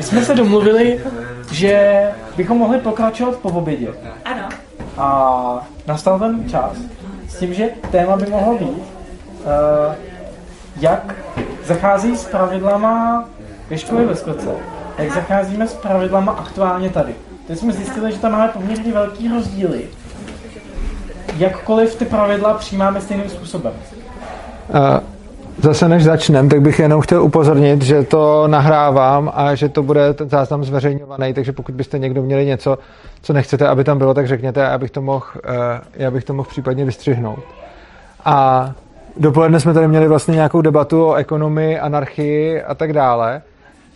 my jsme se domluvili, že bychom mohli pokračovat po obědě. Ano. A nastal ten čas s tím, že téma by mohlo být, uh, jak zachází s pravidlama ve škole ve Skoce. Jak zacházíme s pravidlama aktuálně tady. Teď jsme zjistili, že tam máme poměrně velký rozdíly. Jakkoliv ty pravidla přijímáme stejným způsobem. Uh, zase než začnem, tak bych jenom chtěl upozornit, že to nahrávám a že to bude ten záznam zveřejňovaný, takže pokud byste někdo měli něco, co nechcete, aby tam bylo, tak řekněte, abych to mohl, uh, já bych to mohl případně vystřihnout. A dopoledne jsme tady měli vlastně nějakou debatu o ekonomii, anarchii a tak dále,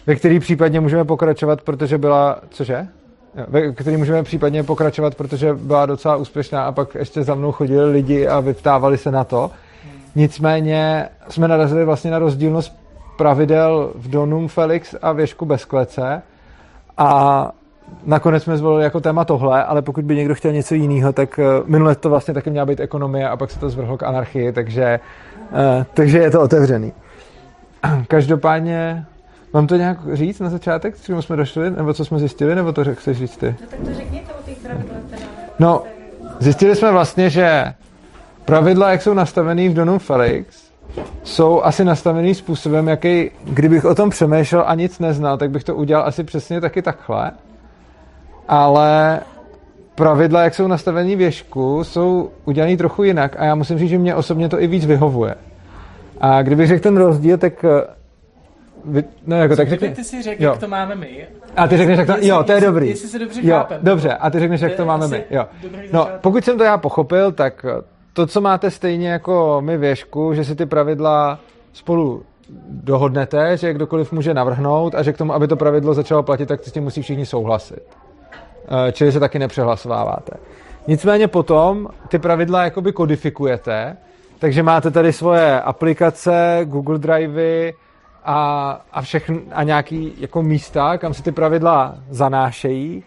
ve který případně můžeme pokračovat, protože byla, cože? ve který můžeme případně pokračovat, protože byla docela úspěšná a pak ještě za mnou chodili lidi a vyptávali se na to. Nicméně jsme narazili vlastně na rozdílnost pravidel v Donum Felix a Věšku bez klece a nakonec jsme zvolili jako téma tohle, ale pokud by někdo chtěl něco jiného, tak eh, minule to vlastně taky měla být ekonomie a pak se to zvrhlo k anarchii, takže, eh, takže je to otevřený. Každopádně Mám to nějak říct na začátek, s čemu jsme došli, nebo co jsme zjistili, nebo to řek, chceš říct ty? No tak to řekněte o těch pravidlech teda. No, zjistili jsme vlastně, že pravidla, jak jsou nastavený v Donum Felix, jsou asi nastavený způsobem, jaký, kdybych o tom přemýšlel a nic neznal, tak bych to udělal asi přesně taky takhle. Ale pravidla, jak jsou nastavený věžku, jsou udělaný trochu jinak a já musím říct, že mě osobně to i víc vyhovuje. A kdybych řekl ten rozdíl, tak vy, no jako, tak řekni. ty si řekl, jak to máme my. A ty řekneš, jak to, jestli, jo, to je dobrý. Jestli se dobře jo, chápem. Dobře, a ty řekneš, jak to máme my. Jo. No, pokud jsem to já pochopil, tak to, co máte stejně jako my věšku, že si ty pravidla spolu dohodnete, že kdokoliv může navrhnout a že k tomu, aby to pravidlo začalo platit, tak s tím musí všichni souhlasit. Eh, čili se taky nepřehlasováváte. Nicméně potom ty pravidla jakoby kodifikujete, takže máte tady svoje aplikace, Google Drivey, a, a, všechn, a nějaký jako místa, kam se ty pravidla zanášejí.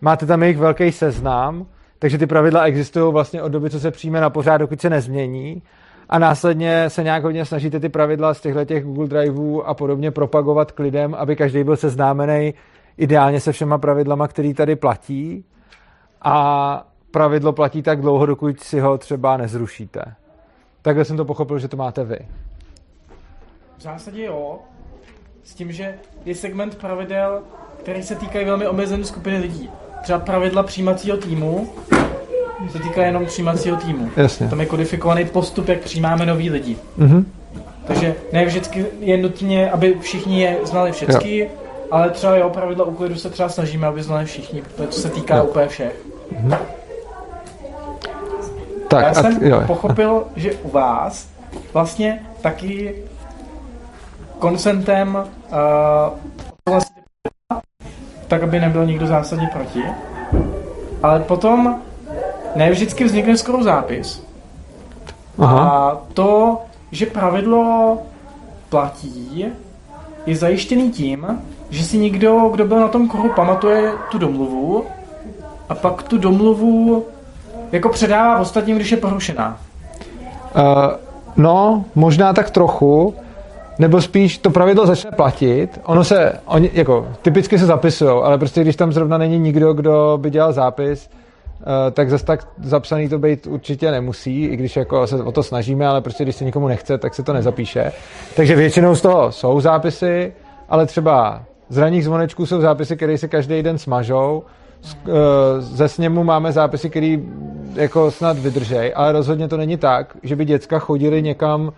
Máte tam jejich velký seznam, takže ty pravidla existují vlastně od doby, co se přijme na pořád, dokud se nezmění. A následně se nějak hodně snažíte ty pravidla z těchto těch Google Driveů a podobně propagovat k lidem, aby každý byl seznámený ideálně se všema pravidlama, který tady platí. A pravidlo platí tak dlouho, dokud si ho třeba nezrušíte. Takhle jsem to pochopil, že to máte vy. V zásadě jo. S tím, že je segment pravidel, který se týkají velmi omezené skupiny lidí. Třeba pravidla přijímacího týmu se týká jenom přijímacího týmu. Jasně. Tam je kodifikovaný postup, jak přijímáme nový lidi. Mm-hmm. Takže ne vždycky je nutně, aby všichni je znali všechny, jo. ale třeba jo, pravidla úklidu se třeba snažíme, aby znali všichni, protože to se týká jo. úplně všech. Mm-hmm. Tak, Já jsem jo. pochopil, že u vás vlastně taky konsentem uh, tak, aby nebyl nikdo zásadně proti. Ale potom ne vždycky vznikne skoro zápis. Aha. A to, že pravidlo platí, je zajištěný tím, že si někdo, kdo byl na tom kruhu, pamatuje tu domluvu a pak tu domluvu jako předává ostatním, když je porušená. Uh, no, možná tak trochu nebo spíš to pravidlo začne platit, ono se, oni, jako, typicky se zapisují, ale prostě když tam zrovna není nikdo, kdo by dělal zápis, uh, tak zase tak zapsaný to být určitě nemusí, i když jako se o to snažíme, ale prostě když se nikomu nechce, tak se to nezapíše. Takže většinou z toho jsou zápisy, ale třeba z ranních zvonečků jsou zápisy, které se každý den smažou, eh, ze sněmu máme zápisy, které jako snad vydržej, ale rozhodně to není tak, že by děcka chodili někam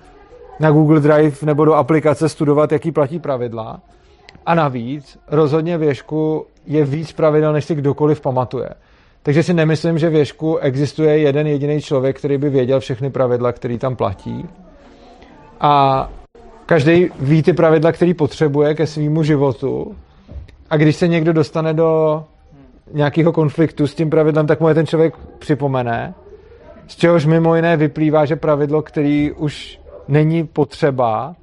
na Google Drive nebo do aplikace studovat, jaký platí pravidla. A navíc rozhodně věžku je víc pravidel, než si kdokoliv pamatuje. Takže si nemyslím, že věžku existuje jeden jediný člověk, který by věděl všechny pravidla, které tam platí. A každý ví ty pravidla, který potřebuje ke svýmu životu. A když se někdo dostane do nějakého konfliktu s tím pravidlem, tak mu je ten člověk připomene. Z čehož mimo jiné vyplývá, že pravidlo, který už není potřeba,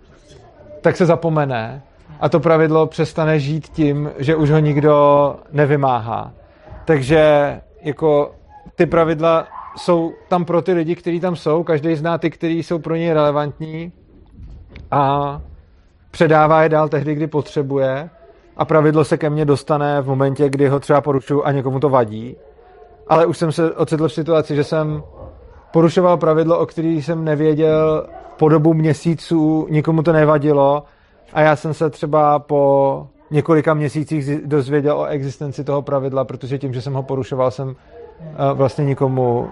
tak se zapomene a to pravidlo přestane žít tím, že už ho nikdo nevymáhá. Takže jako ty pravidla jsou tam pro ty lidi, kteří tam jsou, každý zná ty, kteří jsou pro něj relevantní a předává je dál tehdy, kdy potřebuje. a pravidlo se ke mně dostane v momentě, kdy ho třeba porušuju a někomu to vadí. Ale už jsem se ocitl v situaci, že jsem porušoval pravidlo, o který jsem nevěděl po dobu měsíců, nikomu to nevadilo a já jsem se třeba po několika měsících dozvěděl o existenci toho pravidla, protože tím, že jsem ho porušoval, jsem uh, vlastně nikomu, uh,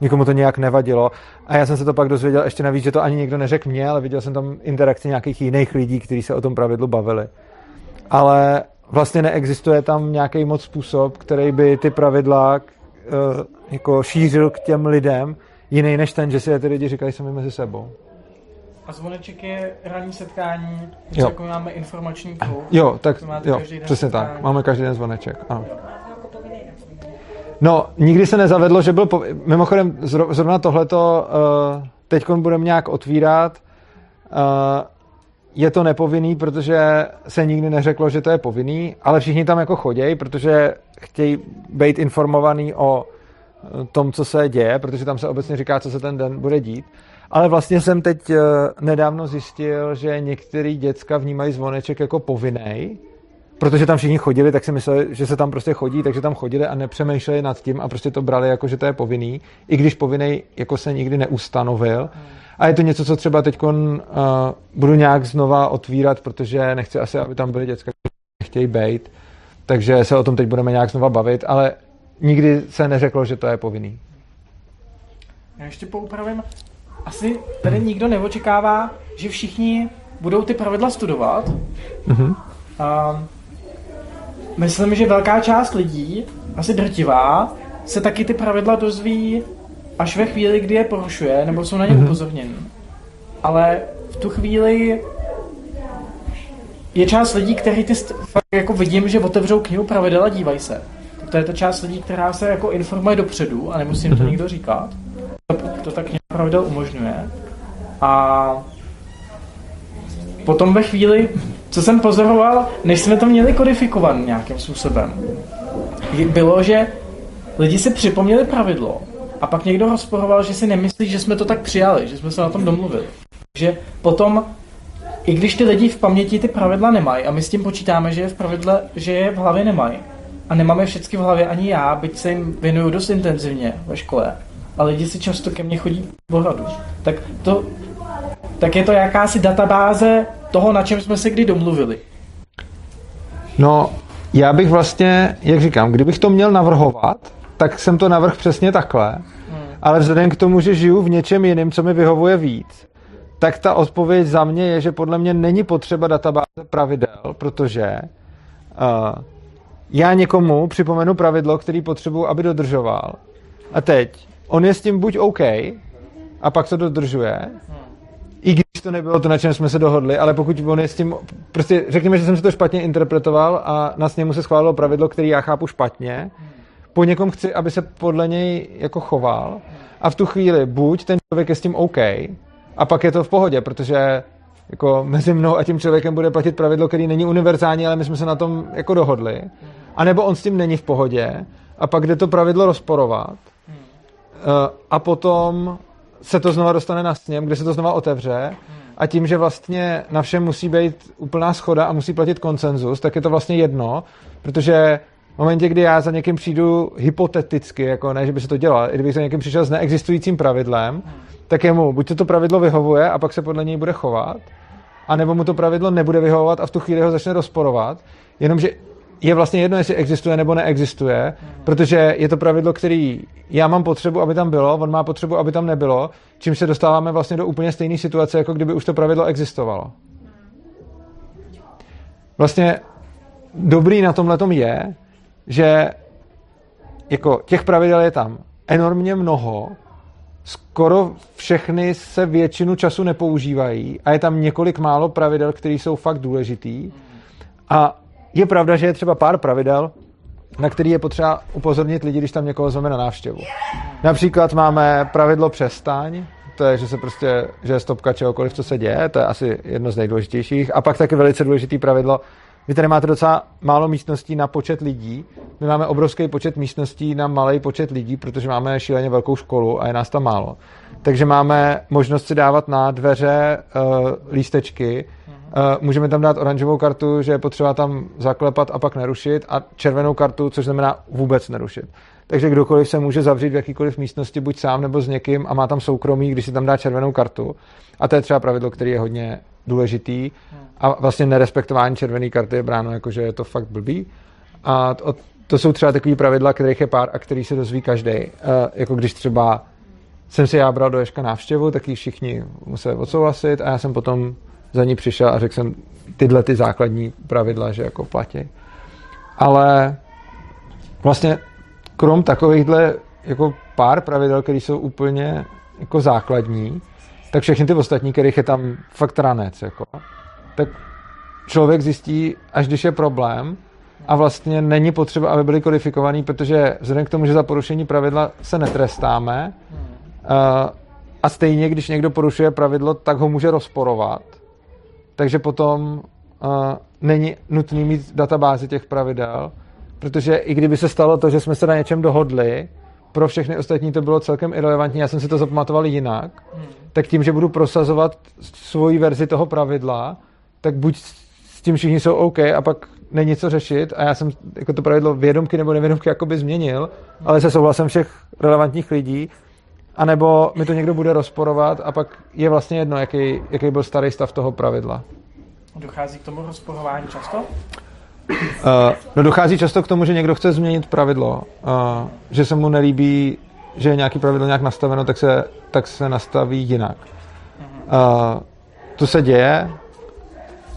nikomu to nějak nevadilo. A já jsem se to pak dozvěděl ještě navíc, že to ani nikdo neřekl mě, ale viděl jsem tam interakci nějakých jiných lidí, kteří se o tom pravidlu bavili. Ale vlastně neexistuje tam nějaký moc způsob, který by ty pravidla uh, jako šířil k těm lidem, jiný než ten, že si je ty lidi říkají sami mezi sebou. A zvoneček je ranní setkání, jo. jako máme informační kruh. Jo, tak jo, přesně setkání. tak. Máme každý den zvoneček, ano. No, nikdy se nezavedlo, že byl, po... mimochodem zrovna tohleto uh, teď budeme nějak otvírat, uh, je to nepovinný, protože se nikdy neřeklo, že to je povinný, ale všichni tam jako chodějí, protože chtějí být informovaný o tom, co se děje, protože tam se obecně říká, co se ten den bude dít. Ale vlastně jsem teď eh, nedávno zjistil, že některý děcka vnímají zvoneček jako povinný, protože tam všichni chodili, tak si mysleli, že se tam prostě chodí, takže tam chodili a nepřemýšleli nad tím a prostě to brali jako, že to je povinný, i když povinný jako se nikdy neustanovil. A je to něco, co třeba teď uh, budu nějak znova otvírat, protože nechci asi, aby tam byly děcka, které nechtějí být. Takže se o tom teď budeme nějak znova bavit, ale nikdy se neřeklo, že to je povinný. Já ještě poupravím asi tady nikdo neočekává, že všichni budou ty pravidla studovat. Mm-hmm. A myslím, že velká část lidí, asi drtivá, se taky ty pravidla dozví až ve chvíli, kdy je porušuje, nebo jsou na ně mm-hmm. upozorněni. Ale v tu chvíli je část lidí, kteří ty fakt jako vidím, že otevřou knihu pravidel a dívají se. To je ta část lidí, která se jako informuje dopředu a nemusí to mhm. nikdo říkat to tak nějak pravidel umožňuje. A potom ve chvíli, co jsem pozoroval, než jsme to měli kodifikovat nějakým způsobem, bylo, že lidi si připomněli pravidlo a pak někdo rozporoval, že si nemyslí, že jsme to tak přijali, že jsme se na tom domluvili. Takže potom, i když ty lidi v paměti ty pravidla nemají a my s tím počítáme, že je v pravidle, že je v hlavě nemají, a nemáme všechny v hlavě ani já, byť se jim věnuju dost intenzivně ve škole, a lidi si často ke mně chodí poradu. Tak, to, tak je to jakási databáze toho, na čem jsme se kdy domluvili. No, já bych vlastně, jak říkám, kdybych to měl navrhovat, tak jsem to navrh přesně takhle, hmm. ale vzhledem k tomu, že žiju v něčem jiném, co mi vyhovuje víc, tak ta odpověď za mě je, že podle mě není potřeba databáze pravidel, protože uh, já někomu připomenu pravidlo, který potřebuji, aby dodržoval. A teď on je s tím buď OK a pak to dodržuje, i když to nebylo to, na čem jsme se dohodli, ale pokud on je s tím, prostě řekněme, že jsem si to špatně interpretoval a na sněmu se schválilo pravidlo, který já chápu špatně, po někom chci, aby se podle něj jako choval a v tu chvíli buď ten člověk je s tím OK a pak je to v pohodě, protože jako mezi mnou a tím člověkem bude platit pravidlo, který není univerzální, ale my jsme se na tom jako dohodli. A nebo on s tím není v pohodě a pak jde to pravidlo rozporovat Eh, a potom se to znova dostane na sněm, kde se to znova otevře a tím, že vlastně na všem musí být úplná schoda a musí platit konsenzus, tak je to vlastně jedno, protože v momentě, kdy já za někým přijdu hypoteticky, jako ne, že by se to dělal, i kdybych za někým přišel s neexistujícím pravidlem, tak jemu buď to, to pravidlo vyhovuje a pak se podle něj bude chovat, anebo mu to pravidlo nebude vyhovovat a v tu chvíli ho začne rozporovat, jenomže je vlastně jedno, jestli existuje nebo neexistuje, protože je to pravidlo, který já mám potřebu, aby tam bylo, on má potřebu, aby tam nebylo, čím se dostáváme vlastně do úplně stejné situace, jako kdyby už to pravidlo existovalo. Vlastně dobrý na tomhle je, že jako těch pravidel je tam enormně mnoho, skoro všechny se většinu času nepoužívají a je tam několik málo pravidel, které jsou fakt důležitý a je pravda, že je třeba pár pravidel, na který je potřeba upozornit lidi, když tam někoho zveme na návštěvu. Například máme pravidlo přestaň, to je, že se prostě, že je stopka čehokoliv, co se děje, to je asi jedno z nejdůležitějších. A pak taky velice důležitý pravidlo, vy tady máte docela málo místností na počet lidí. My máme obrovský počet místností na malý počet lidí, protože máme šíleně velkou školu a je nás tam málo. Takže máme možnost si dávat na dveře uh, lístečky, můžeme tam dát oranžovou kartu, že je potřeba tam zaklepat a pak nerušit a červenou kartu, což znamená vůbec nerušit. Takže kdokoliv se může zavřít v jakýkoliv místnosti, buď sám nebo s někým a má tam soukromí, když si tam dá červenou kartu. A to je třeba pravidlo, které je hodně důležitý. A vlastně nerespektování červené karty je bráno jako, že je to fakt blbý. A to, to jsou třeba takové pravidla, kterých je pár a který se dozví každý. Uh, jako když třeba jsem si já bral do Ješka návštěvu, tak ji všichni museli odsouhlasit a já jsem potom za ní přišel a řekl jsem tyhle ty základní pravidla, že jako platí. Ale vlastně krom takovýchhle jako pár pravidel, které jsou úplně jako základní, tak všechny ty ostatní, kterých je tam fakt ranec, jako, tak člověk zjistí, až když je problém a vlastně není potřeba, aby byly kodifikovaný, protože vzhledem k tomu, že za porušení pravidla se netrestáme a stejně, když někdo porušuje pravidlo, tak ho může rozporovat. Takže potom není nutný mít databázi těch pravidel, protože i kdyby se stalo to, že jsme se na něčem dohodli, pro všechny ostatní to bylo celkem irrelevantní, já jsem si to zapamatoval jinak, tak tím, že budu prosazovat svoji verzi toho pravidla, tak buď s tím všichni jsou OK a pak není co řešit a já jsem jako to pravidlo vědomky nebo nevědomky jakoby změnil, ale se souhlasem všech relevantních lidí, anebo mi to někdo bude rozporovat a pak je vlastně jedno, jaký, jaký byl starý stav toho pravidla. Dochází k tomu rozporování často? Uh, no dochází často k tomu, že někdo chce změnit pravidlo, uh, že se mu nelíbí, že je nějaký pravidlo nějak nastaveno, tak se, tak se nastaví jinak. Uh, to se děje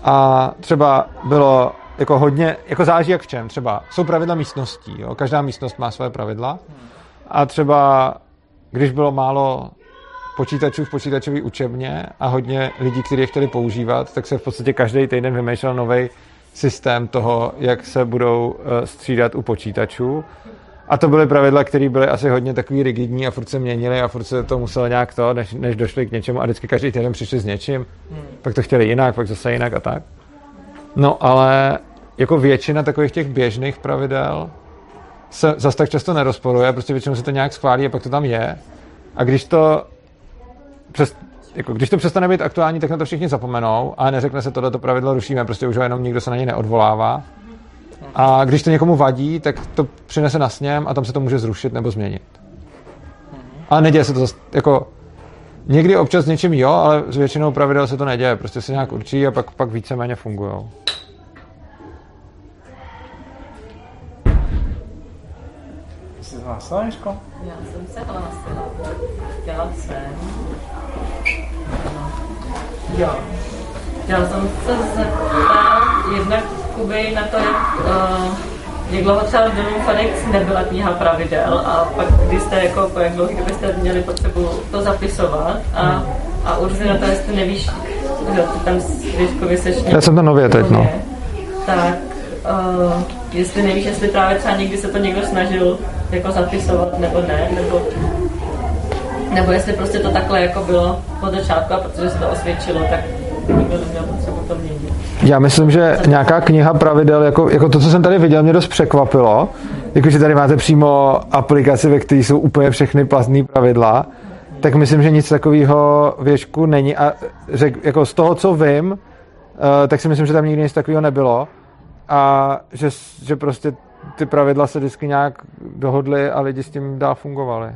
a třeba bylo jako hodně, jako záleží jak v čem, třeba jsou pravidla místností, jo? každá místnost má své pravidla a třeba když bylo málo počítačů v počítačové učebně a hodně lidí, kteří je chtěli používat, tak se v podstatě každý týden vymýšlel nový systém toho, jak se budou eh, střídat u počítačů. A to byly pravidla, které byly asi hodně takový rigidní a furt se měnily a furt se to muselo nějak to, než, než došli k něčemu a vždycky každý týden přišli s něčím, hmm. pak to chtěli jinak, pak zase jinak a tak. No ale jako většina takových těch běžných pravidel se zas tak často nerozporuje, prostě většinou se to nějak schválí a pak to tam je. A když to přes, jako, když to přestane být aktuální, tak na to všichni zapomenou a neřekne se tohle pravidlo rušíme, prostě už ho jenom nikdo se na něj neodvolává. A když to někomu vadí, tak to přinese na sněm a tam se to může zrušit nebo změnit. A neděje se to zase, jako někdy občas s něčím jo, ale s většinou pravidel se to neděje, prostě se nějak určí a pak, pak víceméně fungují. Jsi hlásila, Ježko? Já jsem se hlásila. Chtěla jsem. Jo. Chtěla jsem se zeptat jednak Kuby na to, jak, uh, jak dlouho třeba v Domu FedEx nebyla kniha pravidel a pak když jste jako, po jak dlouhý byste měli potřebu to zapisovat a, a určitě na to, jestli nevíš, že ty tam Věřkovi seš Já jsem to nově teď, no. Tak, uh, jestli nevíš, jestli právě třeba někdy se to někdo snažil jako zapisovat nebo ne, nebo nebo jestli prostě to takhle jako bylo od začátku a protože se to osvědčilo, tak nikdo neměl potřebu to měnit. Já myslím, že nějaká kniha pravidel, jako, jako to, co jsem tady viděl, mě dost překvapilo. Jakože tady máte přímo aplikaci, ve které jsou úplně všechny platné pravidla. Tak myslím, že nic takového věšku není. A řek, jako z toho, co vím, uh, tak si myslím, že tam nikdy nic takového nebylo. A že, že prostě ty pravidla se vždycky nějak dohodly a lidi s tím dál fungovali.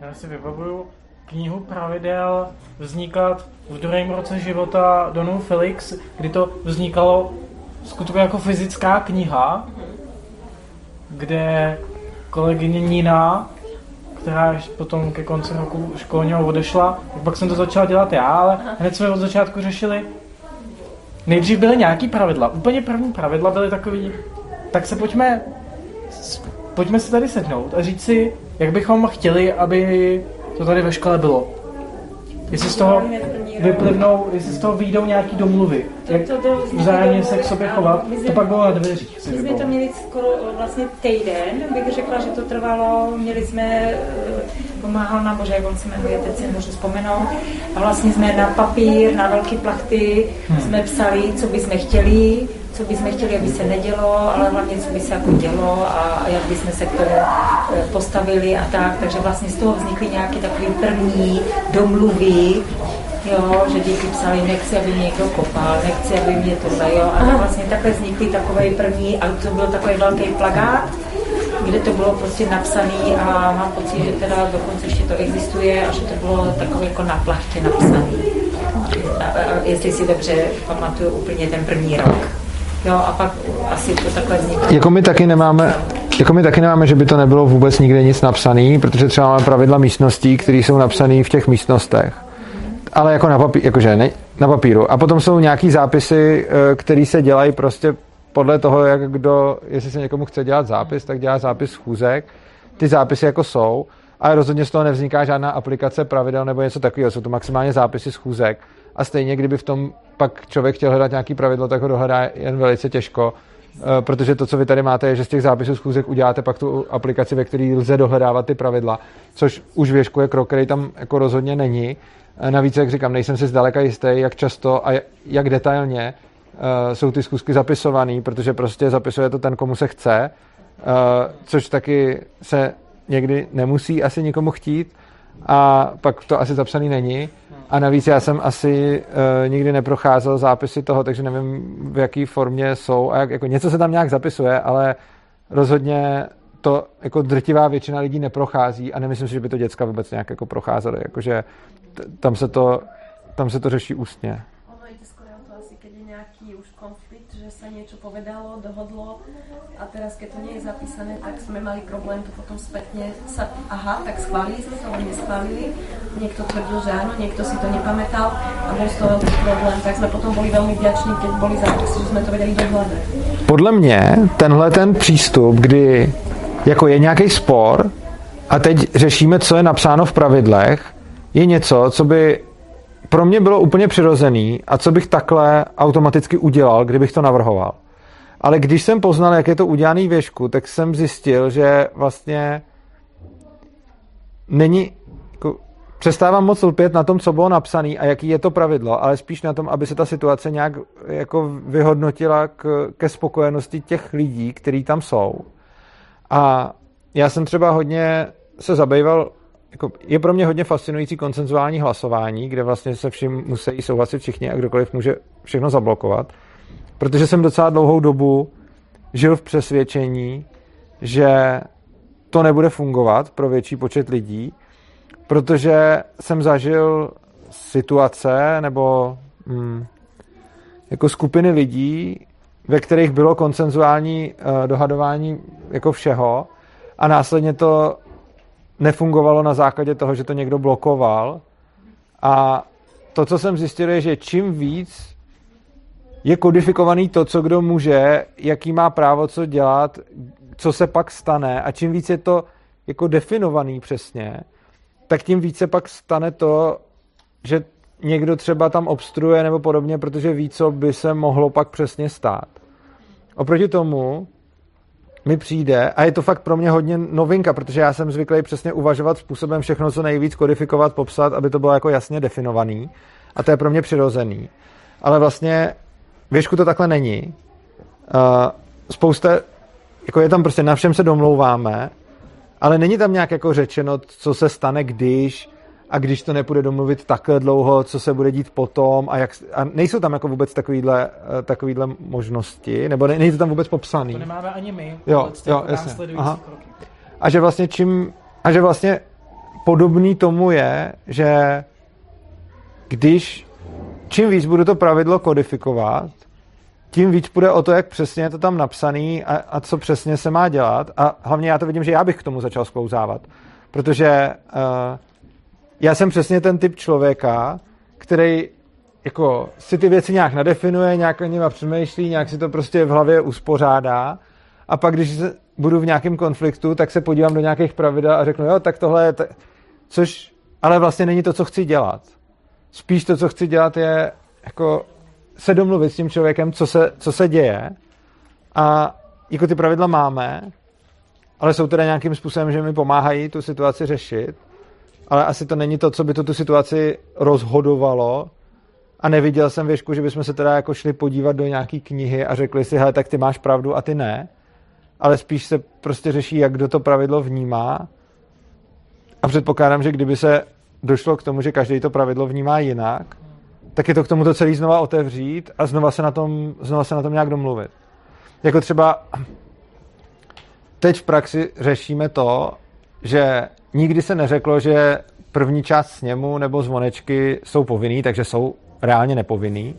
Já si vybavuju knihu pravidel vznikat v druhém roce života Donu Felix, kdy to vznikalo skutečně jako fyzická kniha, kde kolegyně Nina, která potom ke konci roku školního odešla, pak jsem to začal dělat já, ale hned jsme od začátku řešili, nejdřív byly nějaký pravidla. Úplně první pravidla byly takový, tak se pojďme, pojďme se tady sednout a říct si, jak bychom chtěli, aby to tady ve škole bylo. Jestli z toho vyplivnou, jestli z toho vyjdou nějaký domluvy, jak vzájemně se k sobě chovat, to pak bylo na dveřích. My jsme to měli skoro vlastně týden, bych řekla, že to trvalo, měli jsme, eh, pomáhal nám Bože, jak on se jmenuje, teď si můžu vzpomenout, a vlastně jsme na papír, na velké plachty hmm. jsme psali, co bychom chtěli, co bychom chtěli, aby se nedělo, ale hlavně, co by se jako dělo a jak bychom se k tomu eh, postavili a tak. Takže vlastně z toho vznikly nějaké takové první domluvy, jo, že děti psali, nechci, aby mě někdo kopal, nechci, aby mě tohle, jo. A vlastně takhle vznikly takový první, a to byl takový velký plagát, kde to bylo prostě napsané a mám pocit, že teda dokonce ještě to existuje a že to bylo takové jako na plachtě napsané. Jestli si dobře pamatuju úplně ten první rok. Jo, a pak asi to takhle vzniklo. Jako my taky nemáme, jako my taky nemáme, že by to nebylo vůbec nikde nic napsané, protože třeba máme pravidla místností, které jsou napsané v těch místnostech. Ale jako na, papí, jakože ne, na papíru. A potom jsou nějaký zápisy, eh, které se dělají prostě podle toho, jak kdo, jestli se někomu chce dělat zápis, tak dělá zápis schůzek. Ty zápisy jako jsou, ale rozhodně z toho nevzniká žádná aplikace pravidel nebo něco takového. Jsou to maximálně zápisy schůzek. A stejně, kdyby v tom pak člověk chtěl hledat nějaký pravidlo, tak ho dohledá jen velice těžko, eh, protože to, co vy tady máte, je, že z těch zápisů schůzek uděláte pak tu aplikaci, ve které lze dohledávat ty pravidla, což už věšku je krok, který tam jako rozhodně není. Eh, navíc, jak říkám, nejsem si zdaleka jistý, jak často a jak detailně uh, jsou ty zkusky zapisované, protože prostě zapisuje to ten, komu se chce, uh, což taky se někdy nemusí asi nikomu chtít a pak to asi zapsaný není. A navíc já jsem asi uh, nikdy neprocházel zápisy toho, takže nevím, v jaké formě jsou a jak, jako něco se tam nějak zapisuje, ale rozhodně to jako drtivá většina lidí neprochází a nemyslím si, že by to děcka vůbec nějak jako procházely. Jakože t- tam se to, tam se to řeší ústně že sa niečo povedalo, dohodlo a teraz, keď to nie je zapísané, tak sme mali problém to potom spätne sa, aha, tak schválili sme to, ale neschválili. Niekto tvrdil, že áno, niekto si to nepamätal a bol z toho problém. Tak sme potom boli veľmi vďační, keď boli zápisy, že sme to vedeli dohľadať. Podle mě tenhle ten přístup, kdy jako je nějaký spor a teď řešíme, co je napsáno v pravidlech, je něco, co by pro mě bylo úplně přirozený a co bych takhle automaticky udělal, kdybych to navrhoval. Ale když jsem poznal, jak je to udělaný věšku, tak jsem zjistil, že vlastně není, jako, přestávám moc lpět na tom, co bylo napsané a jaký je to pravidlo, ale spíš na tom, aby se ta situace nějak jako vyhodnotila k, ke spokojenosti těch lidí, kteří tam jsou. A já jsem třeba hodně se zabýval jako je pro mě hodně fascinující koncenzuální hlasování, kde vlastně se vším musí souhlasit všichni a kdokoliv může všechno zablokovat, protože jsem docela dlouhou dobu žil v přesvědčení, že to nebude fungovat pro větší počet lidí, protože jsem zažil situace nebo hm, jako skupiny lidí, ve kterých bylo koncenzuální uh, dohadování jako všeho a následně to nefungovalo na základě toho, že to někdo blokoval. A to, co jsem zjistil, je, že čím víc je kodifikovaný to, co kdo může, jaký má právo co dělat, co se pak stane a čím víc je to jako definovaný přesně, tak tím více pak stane to, že někdo třeba tam obstruuje nebo podobně, protože ví, co by se mohlo pak přesně stát. Oproti tomu, mi přijde, a je to fakt pro mě hodně novinka, protože já jsem zvyklý přesně uvažovat způsobem všechno, co nejvíc kodifikovat, popsat, aby to bylo jako jasně definovaný. A to je pro mě přirozený. Ale vlastně věšku to takhle není. Uh, spousta, jako je tam prostě na všem se domlouváme, ale není tam nějak jako řečeno, co se stane, když a když to nepůjde domluvit takhle dlouho, co se bude dít potom a, jak, a nejsou tam jako vůbec takovýhle, eh, takovýhle možnosti, nebo ne, není to tam vůbec popsaný. To nemáme ani my, jo, jo, jasně. Aha. A že vlastně čím, a že vlastně podobný tomu je, že když čím víc budu to pravidlo kodifikovat, tím víc bude o to, jak přesně je to tam napsaný a, a co přesně se má dělat. A hlavně já to vidím, že já bych k tomu začal sklouzávat. Protože uh, já jsem přesně ten typ člověka, který jako si ty věci nějak nadefinuje, nějak o nima přemýšlí, nějak si to prostě v hlavě uspořádá a pak, když budu v nějakém konfliktu, tak se podívám do nějakých pravidel a řeknu, jo, tak tohle je, t-. což ale vlastně není to, co chci dělat. Spíš to, co chci dělat, je jako se domluvit s tím člověkem, co se, co se děje a jako ty pravidla máme, ale jsou teda nějakým způsobem, že mi pomáhají tu situaci řešit ale asi to není to, co by to tu situaci rozhodovalo. A neviděl jsem věšku, že bychom se teda jako šli podívat do nějaký knihy a řekli si, hele, tak ty máš pravdu a ty ne. Ale spíš se prostě řeší, jak kdo to pravidlo vnímá. A předpokládám, že kdyby se došlo k tomu, že každý to pravidlo vnímá jinak, tak je to k tomu to celý znova otevřít a znova se na tom, znova se na tom nějak domluvit. Jako třeba teď v praxi řešíme to, že nikdy se neřeklo, že první část sněmu nebo zvonečky jsou povinný, takže jsou reálně nepovinný.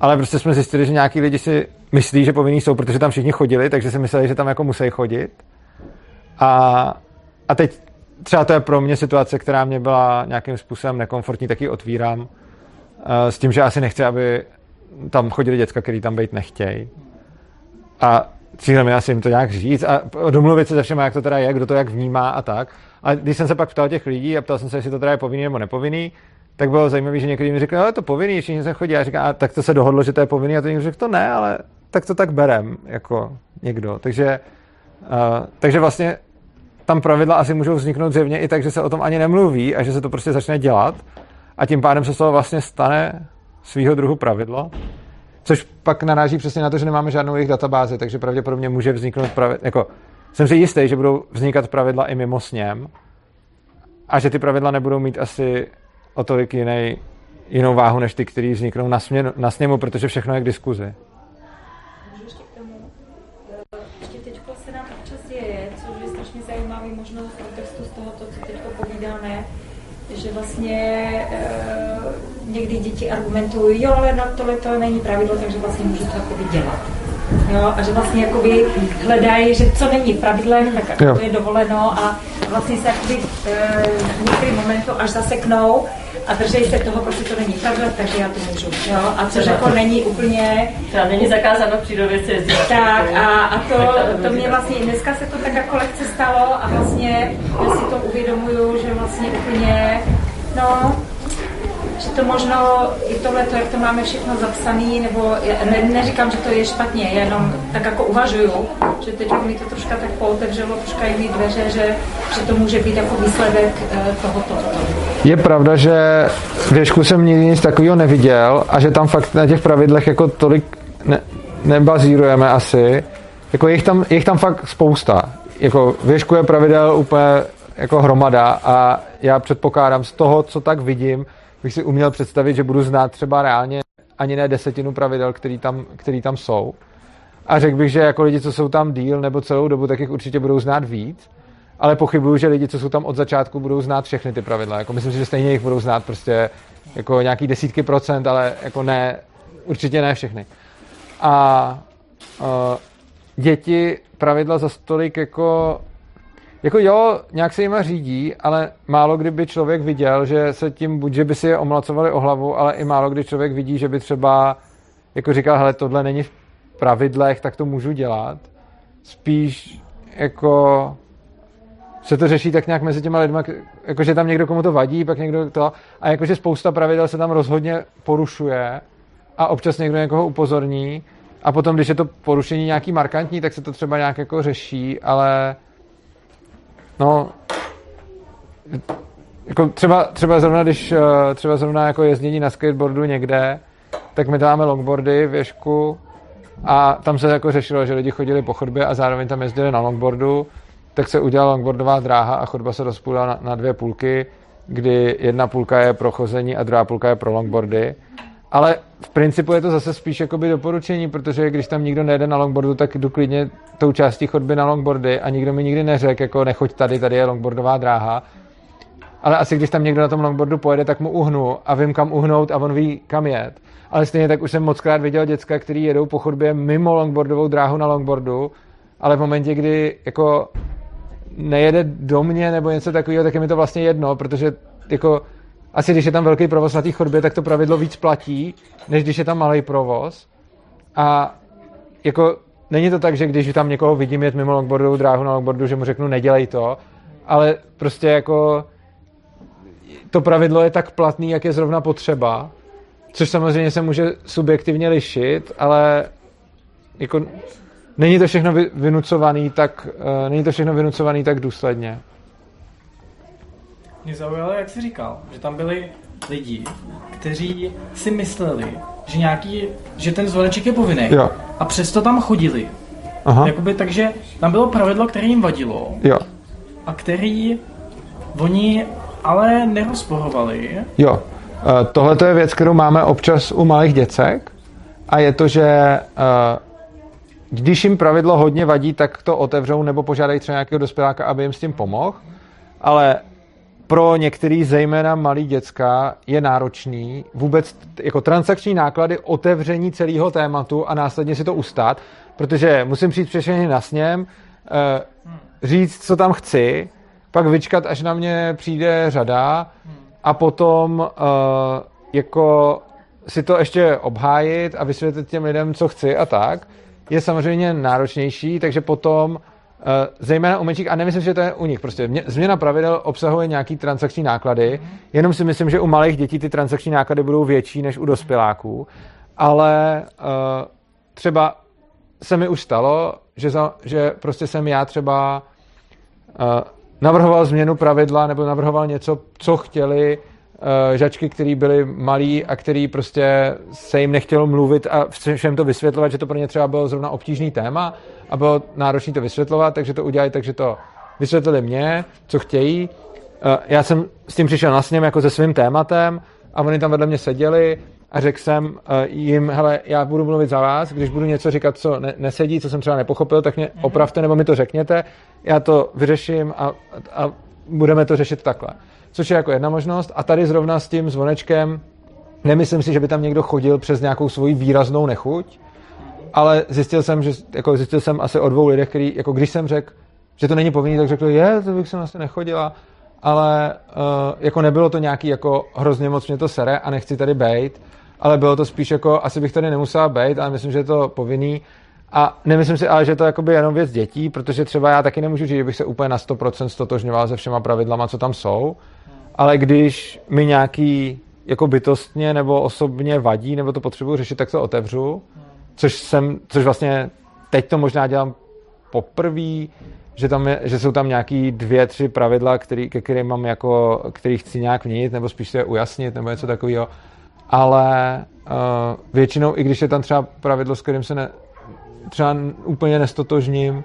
Ale prostě jsme zjistili, že nějaký lidi si myslí, že povinný jsou, protože tam všichni chodili, takže si mysleli, že tam jako musí chodit. A, a teď třeba to je pro mě situace, která mě byla nějakým způsobem nekomfortní, taky otvírám uh, s tím, že asi nechci, aby tam chodili děcka, který tam být nechtějí. A cílem je asi jim to nějak říct a domluvit se se všema, jak to teda je, kdo to jak vnímá a tak. A když jsem se pak ptal těch lidí a ptal jsem se, jestli to teda je povinný nebo nepovinný, tak bylo zajímavé, že někdy mi řekli, ale to povinný, všichni se chodí. A říká, a tak to se dohodlo, že to je povinný, a to někdo řekl, to ne, ale tak to tak berem, jako někdo. Takže, uh, takže vlastně tam pravidla asi můžou vzniknout zjevně i tak, že se o tom ani nemluví a že se to prostě začne dělat a tím pádem se z toho vlastně stane svýho druhu pravidlo, což pak naráží přesně na to, že nemáme žádnou jejich databázi, takže pravděpodobně může vzniknout pravidlo, jako jsem si jistý, že budou vznikat pravidla i mimo sněm a že ty pravidla nebudou mít asi o tolik jiný, jinou váhu, než ty, které vzniknou na, směnu, na sněmu, protože všechno je k diskuzi. ještě k tomu, teď nám což je strašně zajímavý z tohoto, co teď že vlastně děti argumentují, jo, ale na tohle to není pravidlo, takže vlastně můžu to jako dělat. Jo, a že vlastně jakoby hledají, že co není pravidlem, tak jako je dovoleno a vlastně se jakoby e, v některý momentu až zaseknou a držej se toho, protože to není pravidlo, takže já to můžu. Jo? A což jako není úplně... Třeba není zakázáno v přírodě se jezdit. Tak a, a to, to mě vlastně, dneska se to tak jako lehce stalo a vlastně já si to uvědomuju, že vlastně úplně, no, že to možno i tohle, jak to máme všechno zapsané, nebo ne, neříkám, že to je špatně, jenom tak jako uvažuju, že teď mi to troška tak pootevřelo, troška jiný dveře, že, že to může být jako výsledek eh, tohoto. Je pravda, že věšku jsem nikdy nic takového neviděl a že tam fakt na těch pravidlech jako tolik ne, nebazírujeme asi. Jako je jich tam, je jich tam fakt spousta. Jako věšku je pravidel úplně jako hromada a já předpokládám z toho, co tak vidím, bych si uměl představit, že budu znát třeba reálně ani ne desetinu pravidel, který tam, který tam jsou. A řekl bych, že jako lidi, co jsou tam díl nebo celou dobu, tak jich určitě budou znát víc. Ale pochybuju, že lidi, co jsou tam od začátku, budou znát všechny ty pravidla. Jako myslím si, že stejně jich budou znát prostě jako nějaký desítky procent, ale jako ne, určitě ne všechny. A uh, děti pravidla za stolik jako jako jo, nějak se jima řídí, ale málo kdyby člověk viděl, že se tím buď, že by si je omlacovali o hlavu, ale i málo kdy člověk vidí, že by třeba jako říkal, hele, tohle není v pravidlech, tak to můžu dělat. Spíš jako se to řeší tak nějak mezi těma lidmi, jakože tam někdo komu to vadí, pak někdo to, a jakože spousta pravidel se tam rozhodně porušuje a občas někdo někoho upozorní a potom, když je to porušení nějaký markantní, tak se to třeba nějak jako řeší, ale No, jako třeba, třeba zrovna, když eh, třeba zrovna jako jezdění na skateboardu někde, tak my dáme longboardy, věžku a tam se jako řešilo, že lidi chodili po chodbě a zároveň tam jezdili na longboardu, tak se udělala longboardová dráha a chodba se rozpůlila na, na dvě půlky, kdy jedna půlka je pro chození a druhá půlka je pro longboardy. Ale v principu je to zase spíš jakoby doporučení, protože když tam nikdo nejde na longboardu, tak jdu klidně tou částí chodby na longboardy a nikdo mi nikdy neřekl, jako nechoď tady, tady je longboardová dráha. Ale asi když tam někdo na tom longboardu pojede, tak mu uhnu a vím, kam uhnout a on ví, kam jet. Ale stejně tak už jsem moc krát viděl děcka, který jedou po chodbě mimo longboardovou dráhu na longboardu, ale v momentě, kdy jako nejede do mě nebo něco takového, tak je mi to vlastně jedno, protože jako asi když je tam velký provoz na té chodbě, tak to pravidlo víc platí, než když je tam malý provoz. A jako není to tak, že když tam někoho vidím jet mimo longboardovou dráhu na longboardu, že mu řeknu nedělej to, ale prostě jako to pravidlo je tak platný, jak je zrovna potřeba, což samozřejmě se může subjektivně lišit, ale jako není to všechno vynucovaný tak, uh, není to všechno vynucovaný tak důsledně. Mě zaujalo, jak jsi říkal, že tam byli lidi, kteří si mysleli, že nějaký, že ten zvoneček je povinný. Jo. A přesto tam chodili. Aha. Jakoby, takže tam bylo pravidlo, které jim vadilo. Jo. A který oni ale nerozporovali. Jo, eh, tohle je věc, kterou máme občas u malých děcek a je to, že eh, když jim pravidlo hodně vadí, tak to otevřou nebo požádají třeba nějakého dospěláka, aby jim s tím pomohl, ale pro některý, zejména malý děcka, je náročný vůbec jako transakční náklady otevření celého tématu a následně si to ustát, protože musím přijít přešeně na sněm, eh, říct, co tam chci, pak vyčkat, až na mě přijde řada a potom uh, jako si to ještě obhájit a vysvětlit těm lidem, co chci a tak, je samozřejmě náročnější, takže potom zejména u menších, a nemyslím, že to je u nich, prostě změna pravidel obsahuje nějaký transakční náklady, jenom si myslím, že u malých dětí ty transakční náklady budou větší než u dospěláků, ale uh, třeba se mi už stalo, že, za, že prostě jsem já třeba uh, navrhoval změnu pravidla nebo navrhoval něco, co chtěli žačky, který byly malí a který prostě se jim nechtělo mluvit a všem to vysvětlovat, že to pro ně třeba bylo zrovna obtížný téma a bylo náročné to vysvětlovat, takže to udělali takže to vysvětlili mě, co chtějí. Uh, já jsem s tím přišel na sněm jako se svým tématem a oni tam vedle mě seděli a řekl jsem uh, jim, hele, já budu mluvit za vás, když budu něco říkat, co ne- nesedí, co jsem třeba nepochopil, tak mě mm-hmm. opravte nebo mi to řekněte, já to vyřeším a, a budeme to řešit takhle. Což je jako jedna možnost. A tady zrovna s tím zvonečkem, nemyslím si, že by tam někdo chodil přes nějakou svoji výraznou nechuť, ale zjistil jsem, že jako zjistil jsem asi o dvou lidech, který, jako když jsem řekl, že to není povinný, tak řekl, je, to bych sem asi nechodila, ale uh, jako nebylo to nějaký jako hrozně moc mě to sere a nechci tady bejt, ale bylo to spíš jako, asi bych tady nemusela být, ale myslím, že je to povinný. A nemyslím si ale, že to je jakoby jenom věc dětí, protože třeba já taky nemůžu říct, že bych se úplně na 100% stotožňoval se všema pravidlama, co tam jsou, ale když mi nějaký jako bytostně nebo osobně vadí, nebo to potřebuji řešit, tak to otevřu, což jsem, což vlastně teď to možná dělám poprvé, že, tam je, že jsou tam nějaký dvě, tři pravidla, který, ke kterým mám jako, který chci nějak měnit, nebo spíš se ujasnit, nebo něco takového ale uh, většinou, i když je tam třeba pravidlo, s kterým se ne, třeba úplně nestotožním,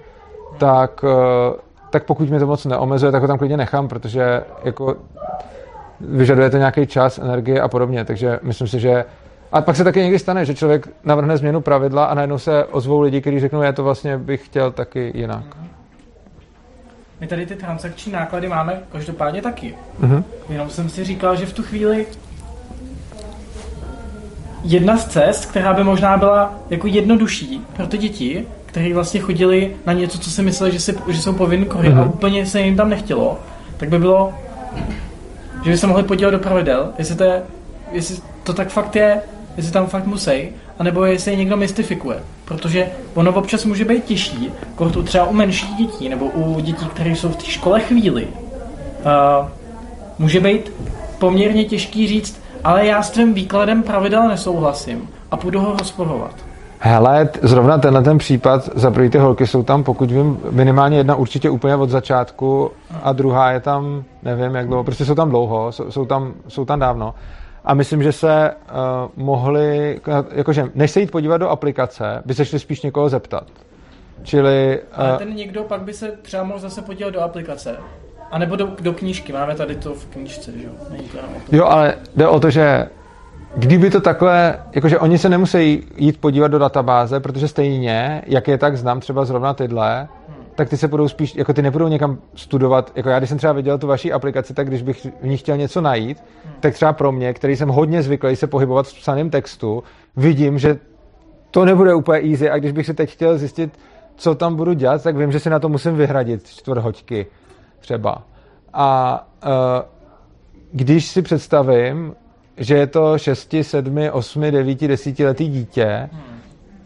tak, uh, tak pokud mi to moc neomezuje, tak ho tam klidně nechám, protože jako vyžaduje to nějaký čas, energie a podobně, takže myslím si, že a pak se taky někdy stane, že člověk navrhne změnu pravidla a najednou se ozvou lidi, kteří řeknou, já to vlastně bych chtěl taky jinak. My tady ty transakční náklady máme každopádně taky. Uh-huh. Jenom jsem si říkal, že v tu chvíli jedna z cest, která by možná byla jako jednodušší pro ty děti, kteří vlastně chodili na něco, co si mysleli, že, si, že jsou povinni kory a mhm. úplně se jim tam nechtělo, tak by bylo, že by se mohli podívat do pravidel, jestli to, je, jestli to tak fakt je, jestli tam fakt musí, anebo jestli je někdo mystifikuje. Protože ono občas může být těžší, jako třeba u menších dětí, nebo u dětí, které jsou v té škole chvíli. Uh, může být poměrně těžký říct, ale já s tvým výkladem pravidel nesouhlasím a půjdu ho rozporovat. Hele, zrovna tenhle ten případ, za první ty holky jsou tam, pokud vím, minimálně jedna určitě úplně od začátku a druhá je tam, nevím jak dlouho, prostě jsou tam dlouho, jsou, jsou, tam, jsou tam dávno. A myslím, že se uh, mohli, jakože než se jít podívat do aplikace, by se šli spíš někoho zeptat. Čili... Uh, Ale ten někdo pak by se třeba mohl zase podívat do aplikace a nebo do, do knížky, máme tady to v knížce, že jo? Není to to. Jo, ale jde o to, že kdyby to takhle, jakože oni se nemusí jít podívat do databáze, protože stejně, jak je tak znám třeba zrovna tyhle, tak ty se budou spíš, jako ty nebudou někam studovat, jako já když jsem třeba viděl tu vaší aplikaci, tak když bych v ní chtěl něco najít, tak třeba pro mě, který jsem hodně zvyklý se pohybovat v psaném textu, vidím, že to nebude úplně easy a když bych si teď chtěl zjistit, co tam budu dělat, tak vím, že si na to musím vyhradit čtvrt hoďky třeba. A uh, když si představím, že je to 6, 7, 8, 9, 10 letý dítě, hmm.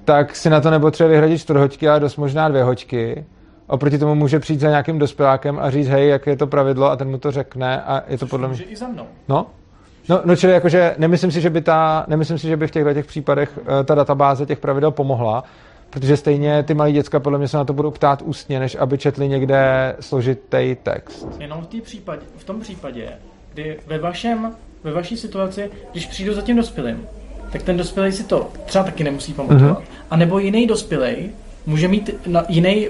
tak si na to nepotřebuje vyhradit čtvrhoďky, ale dost možná dvě hoďky. Oproti tomu může přijít za nějakým dospělákem a říct, hej, jak je to pravidlo a ten mu to řekne a je to Což podle mě... i za mnou. No, No, no čili jakože nemyslím si, že by, ta, nemyslím si, že by v těchto těch případech uh, ta databáze těch pravidel pomohla, Protože stejně ty malí děcka podle mě se na to budou ptát ústně, než aby četli někde složitý text. Jenom v, případě, v tom případě, kdy ve, vašem, ve vaší situaci, když přijdu za tím dospělým, tak ten dospělý si to třeba taky nemusí pamatovat. Mm-hmm. A nebo jiný dospělý může mít na, jiný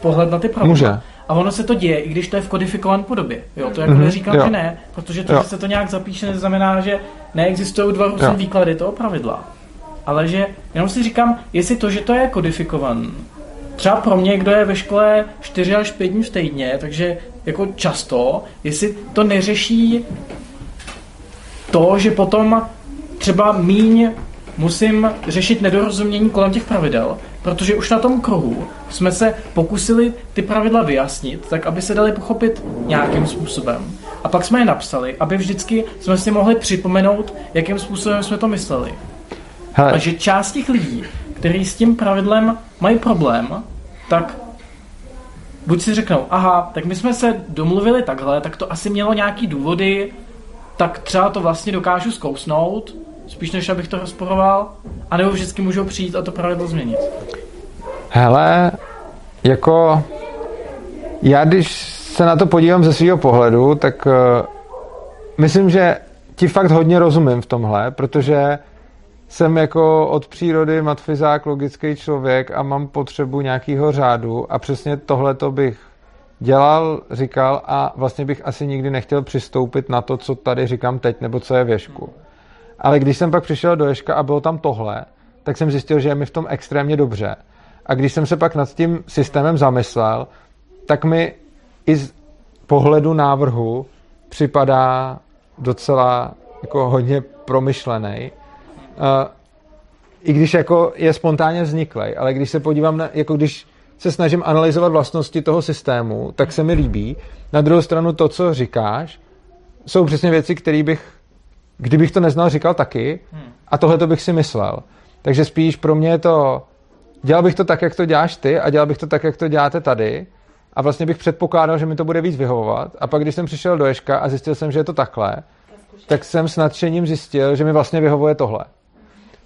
pohled na ty pravidla. Může. A ono se to děje, i když to je v kodifikované podobě. Jo, to jako mm-hmm. neříkám, jo. že ne, protože to, jo. že se to nějak zapíše, neznamená, že neexistují dva různé výklady toho pravidla. Ale že jenom si říkám, jestli to, že to je kodifikované, třeba pro mě, kdo je ve škole 4 až 5 dní v týdně, takže jako často, jestli to neřeší to, že potom třeba míň musím řešit nedorozumění kolem těch pravidel, protože už na tom kruhu jsme se pokusili ty pravidla vyjasnit, tak aby se dali pochopit nějakým způsobem. A pak jsme je napsali, aby vždycky jsme si mohli připomenout, jakým způsobem jsme to mysleli. Hele. A že část těch lidí, kteří s tím pravidlem mají problém, tak buď si řeknou, aha, tak my jsme se domluvili takhle, tak to asi mělo nějaký důvody, tak třeba to vlastně dokážu zkousnout, spíš než abych to rozporoval, anebo vždycky můžou přijít a to pravidlo změnit. Hele, jako já když se na to podívám ze svého pohledu, tak uh, myslím, že ti fakt hodně rozumím v tomhle, protože jsem jako od přírody matfizák, logický člověk a mám potřebu nějakého řádu a přesně tohle to bych dělal, říkal a vlastně bych asi nikdy nechtěl přistoupit na to, co tady říkám teď, nebo co je v. Ale když jsem pak přišel do Ježka a bylo tam tohle, tak jsem zjistil, že je mi v tom extrémně dobře. A když jsem se pak nad tím systémem zamyslel, tak mi i z pohledu návrhu připadá docela jako hodně promyšlený Uh, I když jako je spontánně vzniklý, ale když se podívám na, jako když se snažím analyzovat vlastnosti toho systému, tak se mi líbí. Na druhou stranu to, co říkáš, jsou přesně věci, které bych, kdybych to neznal, říkal taky a tohle to bych si myslel. Takže spíš pro mě je to, dělal bych to tak, jak to děláš ty a dělal bych to tak, jak to děláte tady a vlastně bych předpokládal, že mi to bude víc vyhovovat a pak, když jsem přišel do Ješka a zjistil jsem, že je to takhle, tak jsem s nadšením zjistil, že mi vlastně vyhovuje tohle.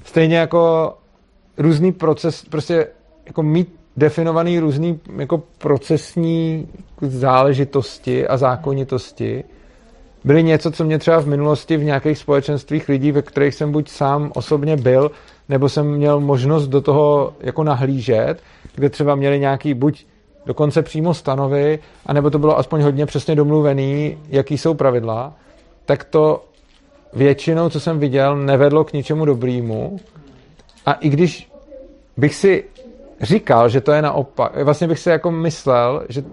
Stejně jako různý proces, prostě jako mít definovaný různý jako procesní záležitosti a zákonitosti byly něco, co mě třeba v minulosti v nějakých společenstvích lidí, ve kterých jsem buď sám osobně byl, nebo jsem měl možnost do toho jako nahlížet, kde třeba měli nějaký buď dokonce přímo stanovy, anebo to bylo aspoň hodně přesně domluvený, jaký jsou pravidla, tak to většinou, co jsem viděl, nevedlo k ničemu dobrýmu. A i když bych si říkal, že to je naopak, vlastně bych si jako myslel, že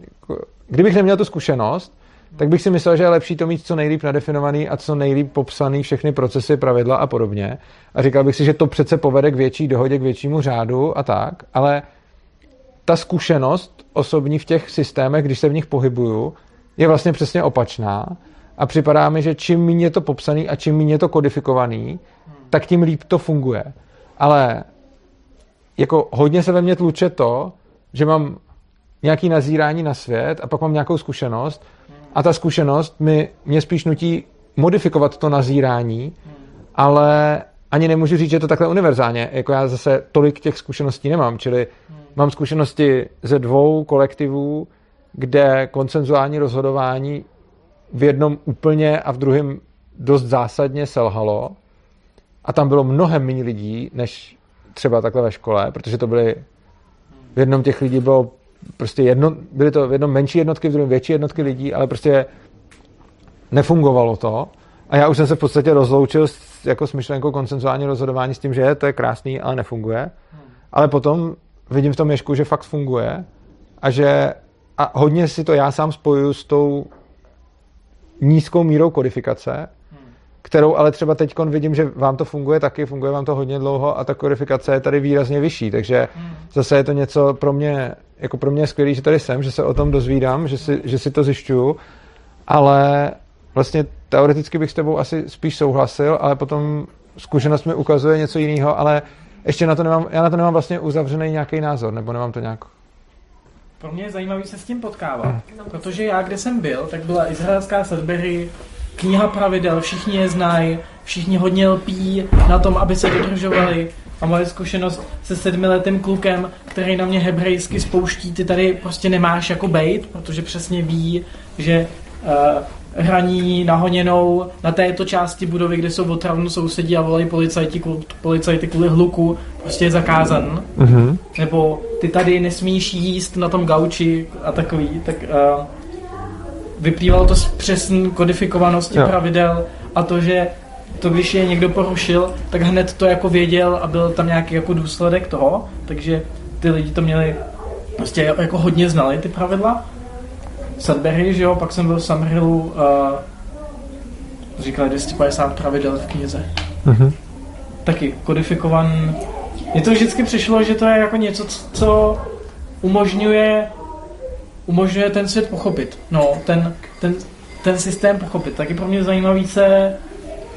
jako, kdybych neměl tu zkušenost, tak bych si myslel, že je lepší to mít co nejlíp nadefinovaný a co nejlíp popsaný všechny procesy, pravidla a podobně. A říkal bych si, že to přece povede k větší dohodě, k většímu řádu a tak, ale ta zkušenost osobní v těch systémech, když se v nich pohybuju, je vlastně přesně opačná a připadá mi, že čím méně je to popsaný a čím méně je to kodifikovaný, tak tím líp to funguje. Ale jako hodně se ve mně tluče to, že mám nějaký nazírání na svět a pak mám nějakou zkušenost a ta zkušenost mi, mě spíš nutí modifikovat to nazírání, ale ani nemůžu říct, že to takhle univerzálně. Jako já zase tolik těch zkušeností nemám, čili mám zkušenosti ze dvou kolektivů, kde koncenzuální rozhodování v jednom úplně a v druhém dost zásadně selhalo a tam bylo mnohem méně lidí, než třeba takhle ve škole, protože to byly v jednom těch lidí bylo prostě jedno, byly to v jednom menší jednotky, v druhém větší jednotky lidí, ale prostě nefungovalo to. A já už jsem se v podstatě rozloučil s, jako s myšlenkou koncenzuální rozhodování s tím, že je, to je krásný, ale nefunguje. Ale potom vidím v tom ježku, že fakt funguje a že a hodně si to já sám spojuju s tou nízkou mírou kodifikace, kterou ale třeba teď vidím, že vám to funguje taky, funguje vám to hodně dlouho a ta kodifikace je tady výrazně vyšší, takže zase je to něco pro mě, jako pro mě je skvělý, že tady jsem, že se o tom dozvídám, že si, že si to zjišťuju, ale vlastně teoreticky bych s tebou asi spíš souhlasil, ale potom zkušenost mi ukazuje něco jiného, ale ještě na to nemám, já na to nemám vlastně uzavřený nějaký názor, nebo nemám to nějak pro mě je zajímavý se s tím potkávat, hmm. protože já, kde jsem byl, tak byla izraelská Sudbury, kniha pravidel, všichni je znají, všichni hodně lpí na tom, aby se dodržovali. A moje zkušenost se sedmiletým klukem, který na mě hebrejsky spouští, ty tady prostě nemáš jako bejt, protože přesně ví, že uh, hraní nahoněnou na této části budovy, kde jsou otravnu sousedí a volají policajti, policajti kvůli hluku, prostě je zakázan. Mm-hmm. Nebo ty tady nesmíš jíst na tom gauči a takový, tak uh, vyplývalo to z přesné kodifikovanosti jo. pravidel a to, že to, když je někdo porušil, tak hned to jako věděl a byl tam nějaký jako důsledek toho, takže ty lidi to měli prostě jako hodně znali ty pravidla. Sudbury, že jo, pak jsem byl v Summerhillu, uh, říkali 250 pravidel v knize. Mm-hmm. Taky kodifikovan. Mně to vždycky přišlo, že to je jako něco, co umožňuje umožňuje ten svět pochopit. No, ten, ten, ten systém pochopit. Taky pro mě zajímavý se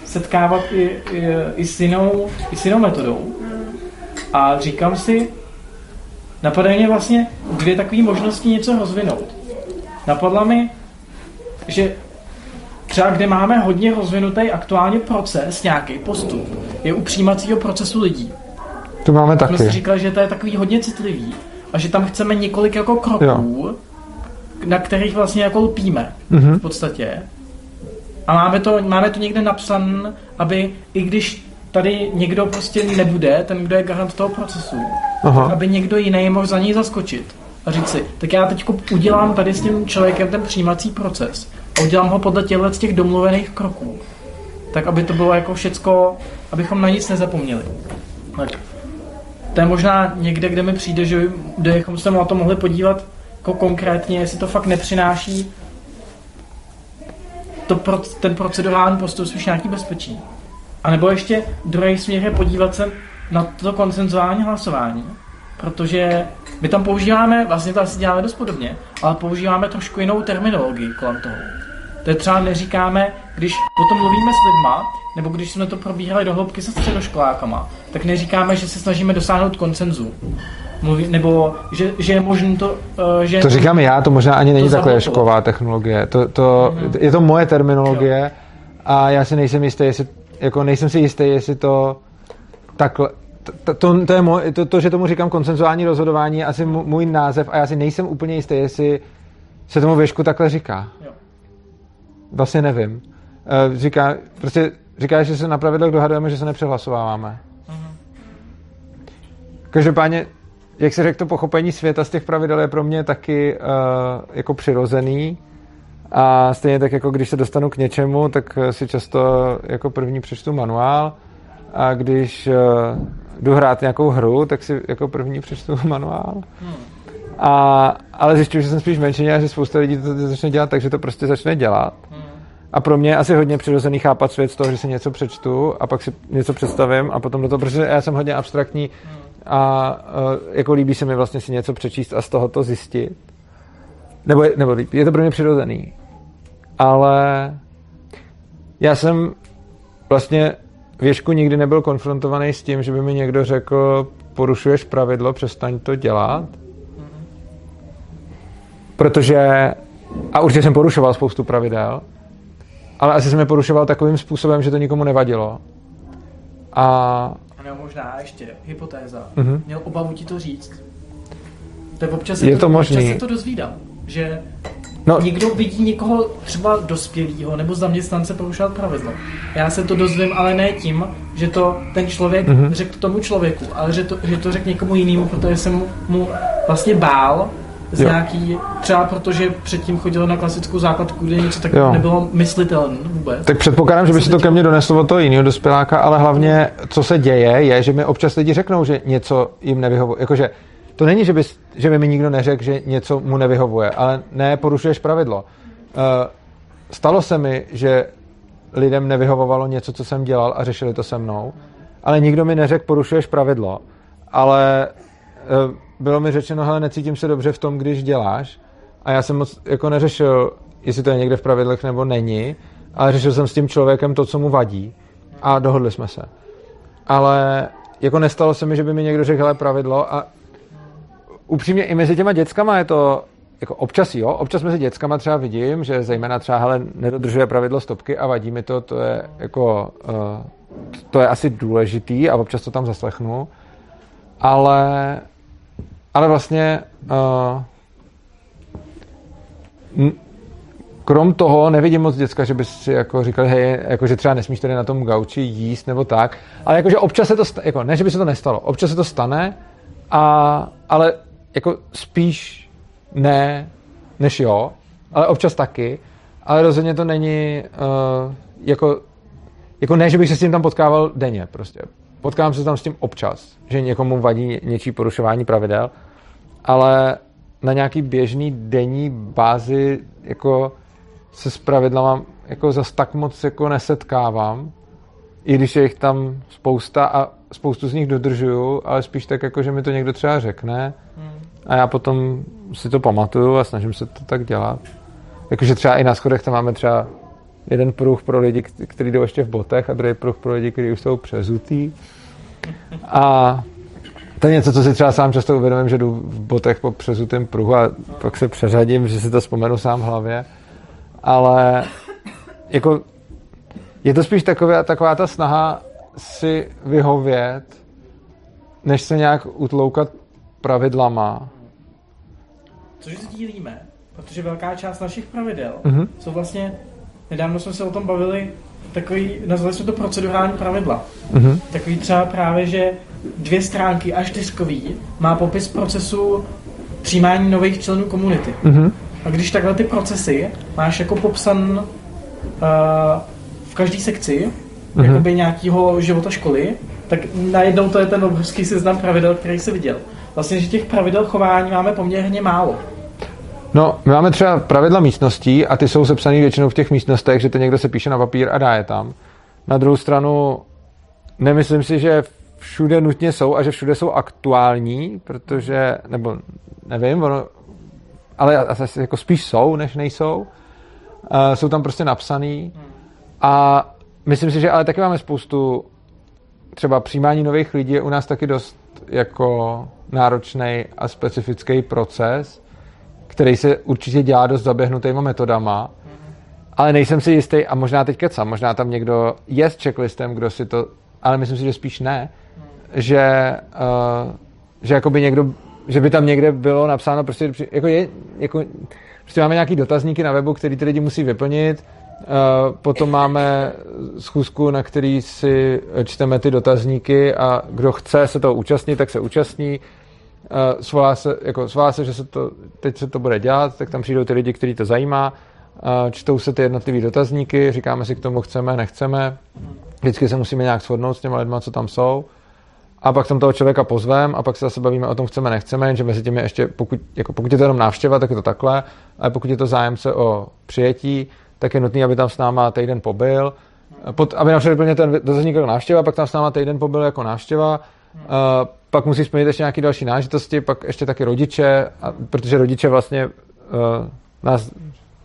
setkávat i, i, i, s, jinou, i s jinou metodou. A říkám si, napadají mě vlastně dvě takové možnosti něco rozvinout. Napadla mi, že třeba kde máme hodně rozvinutý aktuálně proces, nějaký postup, je u přijímacího procesu lidí. To máme taky. Jsme si říkali, že to je takový hodně citlivý a že tam chceme několik jako kroků, jo. Na kterých vlastně jako lpíme mm-hmm. v podstatě. A máme to, máme to někde napsané, aby i když tady někdo prostě nebude, ten, kdo je garant toho procesu, Aha. aby někdo jiný mohl za něj zaskočit a říct si, tak já teď udělám tady s tím člověkem ten přijímací proces a udělám ho podle těchto z těch domluvených kroků. Tak aby to bylo jako všecko, abychom na nic nezapomněli. Tak. To je možná někde, kde mi přijde, že bychom se na to mohli podívat jako konkrétně, jestli to fakt nepřináší to pro, ten procedurální postup spíš nějaký bezpečí. A nebo ještě druhý směr je podívat se na to koncenzuální hlasování, protože my tam používáme, vlastně to asi děláme dost podobně, ale používáme trošku jinou terminologii kolem toho. To je třeba neříkáme, když o tom mluvíme s lidma, nebo když jsme to probírali do hloubky se středoškolákama, tak neříkáme, že se snažíme dosáhnout koncenzu. Mluví, nebo že, že je možné to... Uh, že to říkám já, to možná ani není takhle školová technologie. To, to, mm-hmm. Je to moje terminologie jo. a já si nejsem jistý, jestli, jako nejsem si jistý, jestli to takhle, to, to, to, je moj, to, to, že tomu říkám konsenzuální rozhodování, je asi můj název a já si nejsem úplně jistý, jestli se tomu věšku takhle říká. Jo. Vlastně nevím. Uh, říká, prostě říká, že se na pravidlech dohadujeme, že se nepřehlasováváme. Mm-hmm. Každopádně jak se řekl, to pochopení světa z těch pravidel je pro mě taky uh, jako přirozený. A stejně tak, jako když se dostanu k něčemu, tak si často jako první přečtu manuál. A když uh, jdu hrát nějakou hru, tak si jako první přečtu manuál. Hmm. A, ale zjišťuju, že jsem spíš menšině a že spousta lidí to začne dělat tak, že to prostě začne dělat. Hmm. A pro mě je asi hodně přirozený chápat svět z toho, že si něco přečtu a pak si něco představím a potom do toho, protože já jsem hodně abstraktní, hmm a uh, jako líbí se mi vlastně si něco přečíst a z toho to zjistit. Nebo, nebo je to pro mě přirozený. Ale já jsem vlastně věšku nikdy nebyl konfrontovaný s tím, že by mi někdo řekl, porušuješ pravidlo, přestaň to dělat. Protože, a určitě jsem porušoval spoustu pravidel, ale asi jsem je porušoval takovým způsobem, že to nikomu nevadilo. A možná ještě hypotéza, mm-hmm. měl obavu ti to říct. To je občas, je to, to možný. občas se to dozvídám, že no. někdo vidí někoho třeba dospělého nebo zaměstnance porušovat pravidlo. Já se to dozvím, ale ne tím, že to ten člověk mm-hmm. řekl tomu člověku, ale že to, že to řekl někomu jinému, protože jsem mu, mu vlastně bál, z jo. nějaký, třeba protože předtím chodil na klasickou základku, kde něco takového nebylo myslitelné vůbec. Tak předpokládám, že by se to ke mně doneslo od toho jiného dospěláka, ale hlavně, co se děje, je, že mi občas lidi řeknou, že něco jim nevyhovuje. Jakože to není, že by, že by mi nikdo neřekl, že něco mu nevyhovuje, ale ne, porušuješ pravidlo. Uh, stalo se mi, že lidem nevyhovovalo něco, co jsem dělal a řešili to se mnou, ale nikdo mi neřekl, porušuješ pravidlo, ale uh, bylo mi řečeno, hele, necítím se dobře v tom, když děláš. A já jsem moc jako neřešil, jestli to je někde v pravidlech nebo není, ale řešil jsem s tím člověkem to, co mu vadí. A dohodli jsme se. Ale jako nestalo se mi, že by mi někdo řekl, hele, pravidlo a upřímně i mezi těma dětskama je to jako občas jo, občas mezi dětskama třeba vidím, že zejména třeba hele, nedodržuje pravidlo stopky a vadí mi to, to je jako uh, to je asi důležitý a občas to tam zaslechnu, ale ale vlastně uh, krom toho nevidím moc děcka, že by si jako říkali, hej, jako, že třeba nesmíš tady na tom gauči jíst nebo tak, ale jakože občas se to, sta- jako, ne, že by se to nestalo, občas se to stane, a, ale jako spíš ne, než jo, ale občas taky, ale rozhodně to není uh, jako, jako ne, že bych se s tím tam potkával denně prostě. Potkávám se tam s tím občas, že někomu vadí něčí porušování pravidel, ale na nějaký běžný denní bázi jako se s pravidlama jako zas tak moc jako nesetkávám, i když je jich tam spousta a spoustu z nich dodržuju, ale spíš tak jako, že mi to někdo třeba řekne a já potom si to pamatuju a snažím se to tak dělat. Jakože třeba i na schodech tam máme třeba jeden pruh pro lidi, kteří jdou ještě v botech a druhý pruh pro lidi, kteří už jsou přezutý. A to je něco, co si třeba sám často uvědomím, že jdu v botech po přezutém pruhu a pak se přeřadím, že si to vzpomenu sám v hlavě. Ale jako je to spíš taková, taková ta snaha si vyhovět, než se nějak utloukat pravidlama. Což sdílíme, protože velká část našich pravidel mm-hmm. jsou vlastně, nedávno jsme se o tom bavili, takový, nazvali jsme to procedurální pravidla. Mm-hmm. Takový třeba právě, že dvě stránky až diskový má popis procesu přijímání nových členů komunity. Mm-hmm. A když takhle ty procesy máš jako popsan uh, v každé sekci, mm-hmm. jakoby nějakého života školy, tak najednou to je ten obrovský seznam pravidel, který jsi viděl. Vlastně, že těch pravidel chování máme poměrně málo. No, my máme třeba pravidla místností a ty jsou sepsané většinou v těch místnostech, že to někdo se píše na papír a dá je tam. Na druhou stranu, nemyslím si, že všude nutně jsou a že všude jsou aktuální, protože, nebo nevím, ono, ale asi jako spíš jsou, než nejsou. Uh, jsou tam prostě napsaný a myslím si, že ale taky máme spoustu třeba přijímání nových lidí je u nás taky dost jako náročný a specifický proces, který se určitě dělá dost zaběhnutýma metodama, ale nejsem si jistý, a možná teď kecam, možná tam někdo je s checklistem, kdo si to, ale myslím si, že spíš ne, že, uh, že jakoby někdo, že by tam někde bylo napsáno prostě, jako je, jako, prostě máme nějaký dotazníky na webu, který ty lidi musí vyplnit, Uh, potom máme schůzku, na který si čteme ty dotazníky a kdo chce se toho účastnit, tak se účastní. Svolá se, jako, svolá se, že se to, teď se to bude dělat, tak tam přijdou ty lidi, kteří to zajímá. Čtou se ty jednotlivé dotazníky, říkáme si k tomu chceme, nechceme. Vždycky se musíme nějak shodnout s těma lidma, co tam jsou. A pak tam toho člověka pozvem a pak se zase bavíme o tom, chceme, nechceme, že mezi těmi ještě, pokud, jako pokud je to jenom návštěva, tak je to takhle, ale pokud je to zájemce o přijetí, tak je nutný, aby tam s náma týden pobyl. Pod, aby nám vyplnil ten dotazník jako návštěva, pak tam s náma týden pobyl jako návštěva, uh, pak musí splnit ještě nějaké další náležitosti, pak ještě taky rodiče, a, protože rodiče vlastně uh, nás,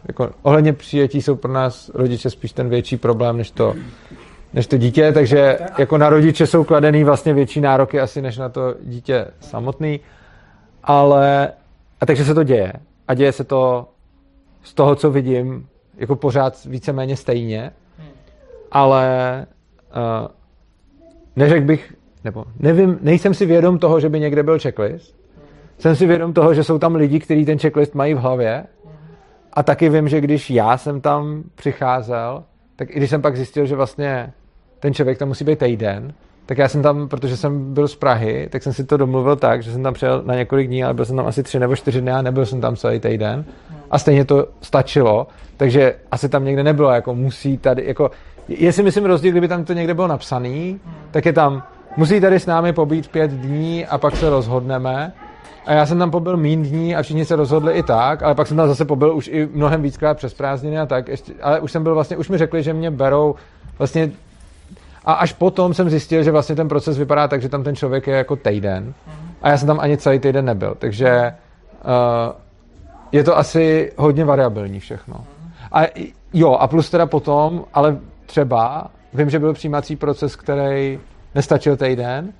jako ohledně přijetí jsou pro nás rodiče spíš ten větší problém, než to, než to dítě, takže jako na rodiče jsou kladený vlastně větší nároky asi než na to dítě samotný, ale a takže se to děje. A děje se to z toho, co vidím, jako pořád víceméně stejně, ale uh, neřekl bych, nebo nevím, nejsem si vědom toho, že by někde byl checklist. Jsem si vědom toho, že jsou tam lidi, kteří ten checklist mají v hlavě. A taky vím, že když já jsem tam přicházel, tak i když jsem pak zjistil, že vlastně ten člověk tam musí být týden, tak já jsem tam, protože jsem byl z Prahy, tak jsem si to domluvil tak, že jsem tam přijel na několik dní, ale byl jsem tam asi tři nebo čtyři dny a nebyl jsem tam celý týden. A stejně to stačilo, takže asi tam někde nebylo, jako musí tady, jako, je si myslím rozdíl, kdyby tam to někde bylo napsaný, tak je tam, musí tady s námi pobít pět dní a pak se rozhodneme. A já jsem tam pobyl mín dní a všichni se rozhodli i tak, ale pak jsem tam zase pobyl už i mnohem víckrát přes prázdniny a tak, ještě, ale už jsem byl vlastně, už mi řekli, že mě berou vlastně a až potom jsem zjistil, že vlastně ten proces vypadá tak, že tam ten člověk je jako týden. A já jsem tam ani celý týden nebyl. Takže uh, je to asi hodně variabilní všechno. A jo, a plus teda potom, ale třeba, vím, že byl přijímací proces, který nestačil týden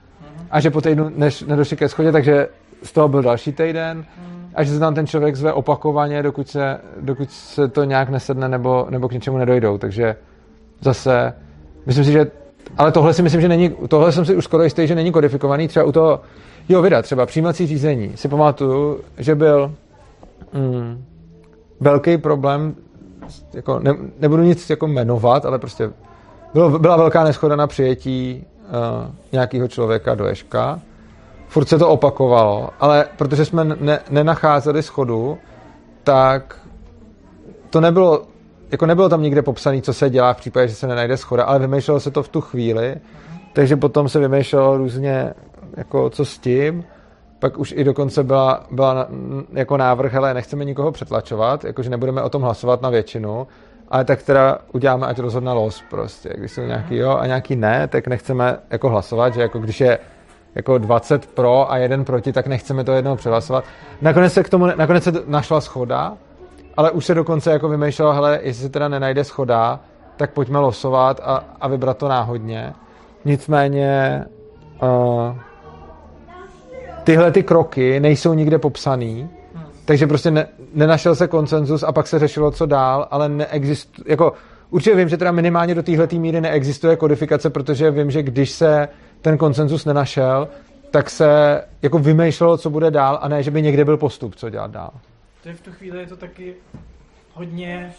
a že po týdnu než nedošli ke schodě, takže z toho byl další týden a že se tam ten člověk zve opakovaně, dokud se, dokud se to nějak nesedne nebo, nebo k něčemu nedojdou. Takže zase, myslím si, že ale tohle si myslím, že není, tohle jsem si už skoro jistý, že není kodifikovaný. Třeba u toho, jo, vida, třeba přijímací řízení. Si pamatuju, že byl mm, velký problém jako ne, nebudu nic jako jmenovat, ale prostě bylo, byla velká neschoda na přijetí nějakého člověka do Ješka. Furt se to opakovalo, ale protože jsme ne, nenacházeli schodu, tak to nebylo, jako nebylo tam nikde popsané, co se dělá v případě, že se nenajde schoda, ale vymýšlelo se to v tu chvíli, takže potom se vymýšlelo různě, jako co s tím, pak už i dokonce byla, byla jako návrh, hele, nechceme nikoho přetlačovat, jakože nebudeme o tom hlasovat na většinu, ale tak teda uděláme, ať rozhodne los prostě. Když jsou nějaký jo a nějaký ne, tak nechceme jako hlasovat, že jako když je jako 20 pro a jeden proti, tak nechceme to jednou přehlasovat. Nakonec se k tomu, nakonec se našla schoda, ale už se dokonce jako vymýšlelo, hele, jestli se teda nenajde schoda, tak pojďme losovat a, a vybrat to náhodně. Nicméně uh, tyhle ty kroky nejsou nikde popsaný, takže prostě ne, nenašel se konsenzus a pak se řešilo, co dál, ale neexistuje, jako určitě vím, že teda minimálně do téhle míry neexistuje kodifikace, protože vím, že když se ten konsenzus nenašel, tak se jako vymýšlelo, co bude dál a ne, že by někde byl postup, co dělat dál. To je v tu chvíli je to taky hodně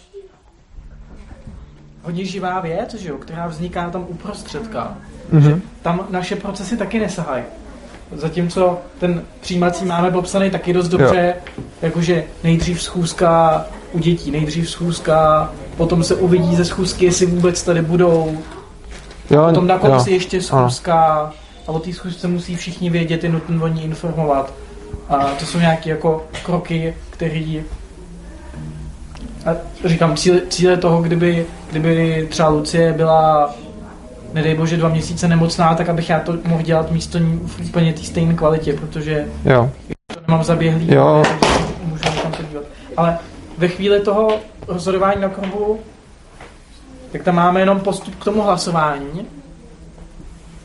hodně živá věc, že jo, která vzniká tam uprostředka. Mm-hmm. Tam naše procesy taky nesahají. Zatímco ten přijímací máme popsaný taky dost dobře, jo. jakože nejdřív schůzka u dětí, nejdřív schůzka, potom se uvidí ze schůzky, jestli vůbec tady budou, jo, potom na konci jo. ještě schůzka a o té schůzce musí všichni vědět, je nutno o ní informovat. A to jsou nějaké jako kroky, které a říkám, cíle, cíle toho, kdyby, kdyby třeba Lucie byla nedej bože dva měsíce nemocná, tak abych já to mohl dělat místo ní v úplně té stejné kvalitě, protože jo. to nemám zaběhlý, jo. můžu tam podívat. Ale ve chvíli toho rozhodování na kruhu, tak tam máme jenom postup k tomu hlasování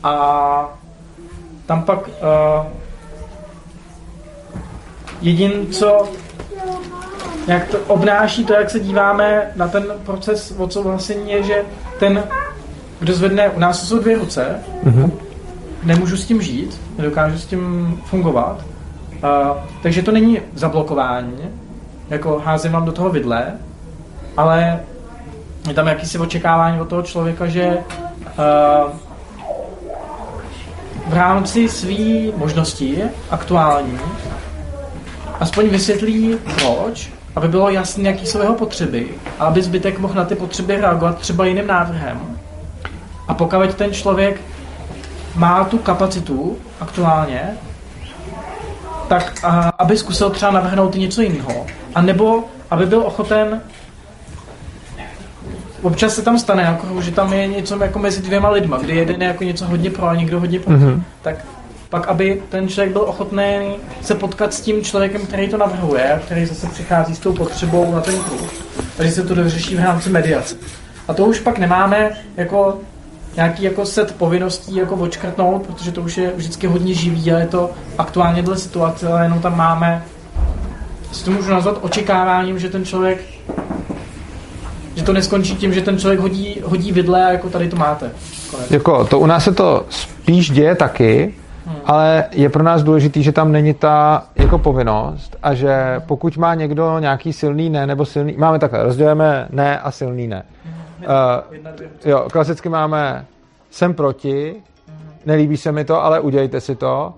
a tam pak uh, jedin, co jak to obnáší to, jak se díváme na ten proces odsouhlasení, je, že ten kdo zvedne, u nás jsou dvě ruce, mm-hmm. nemůžu s tím žít, nedokážu s tím fungovat, uh, takže to není zablokování, jako házím vám do toho vidle, ale je tam jakýsi očekávání od toho člověka, že uh, v rámci své možnosti aktuální aspoň vysvětlí proč, aby bylo jasné, jaký jsou jeho potřeby a aby zbytek mohl na ty potřeby reagovat třeba jiným návrhem a pokud ten člověk má tu kapacitu aktuálně, tak a, aby zkusil třeba navrhnout něco jiného. A nebo aby byl ochoten občas se tam stane, jako, že tam je něco jako mezi dvěma lidma, kdy jeden je jako něco hodně pro a někdo hodně proti. Mm-hmm. Tak pak, aby ten člověk byl ochotný se potkat s tím člověkem, který to navrhuje, který zase přichází s tou potřebou na ten kruh, takže se to dořeší v rámci mediace. A to už pak nemáme jako nějaký jako set povinností jako očkrtnout, protože to už je vždycky hodně živý a je to aktuálně dle situace, ale jenom tam máme, si to můžu nazvat očekáváním, že ten člověk že to neskončí tím, že ten člověk hodí, hodí vidle a jako tady to máte. Konec. Jako, to u nás se to spíš děje taky, hmm. ale je pro nás důležitý, že tam není ta jako povinnost a že pokud má někdo nějaký silný ne nebo silný, máme takhle, rozdělujeme ne a silný ne. Hmm Uh, jo, klasicky máme jsem proti, nelíbí se mi to, ale udějte si to.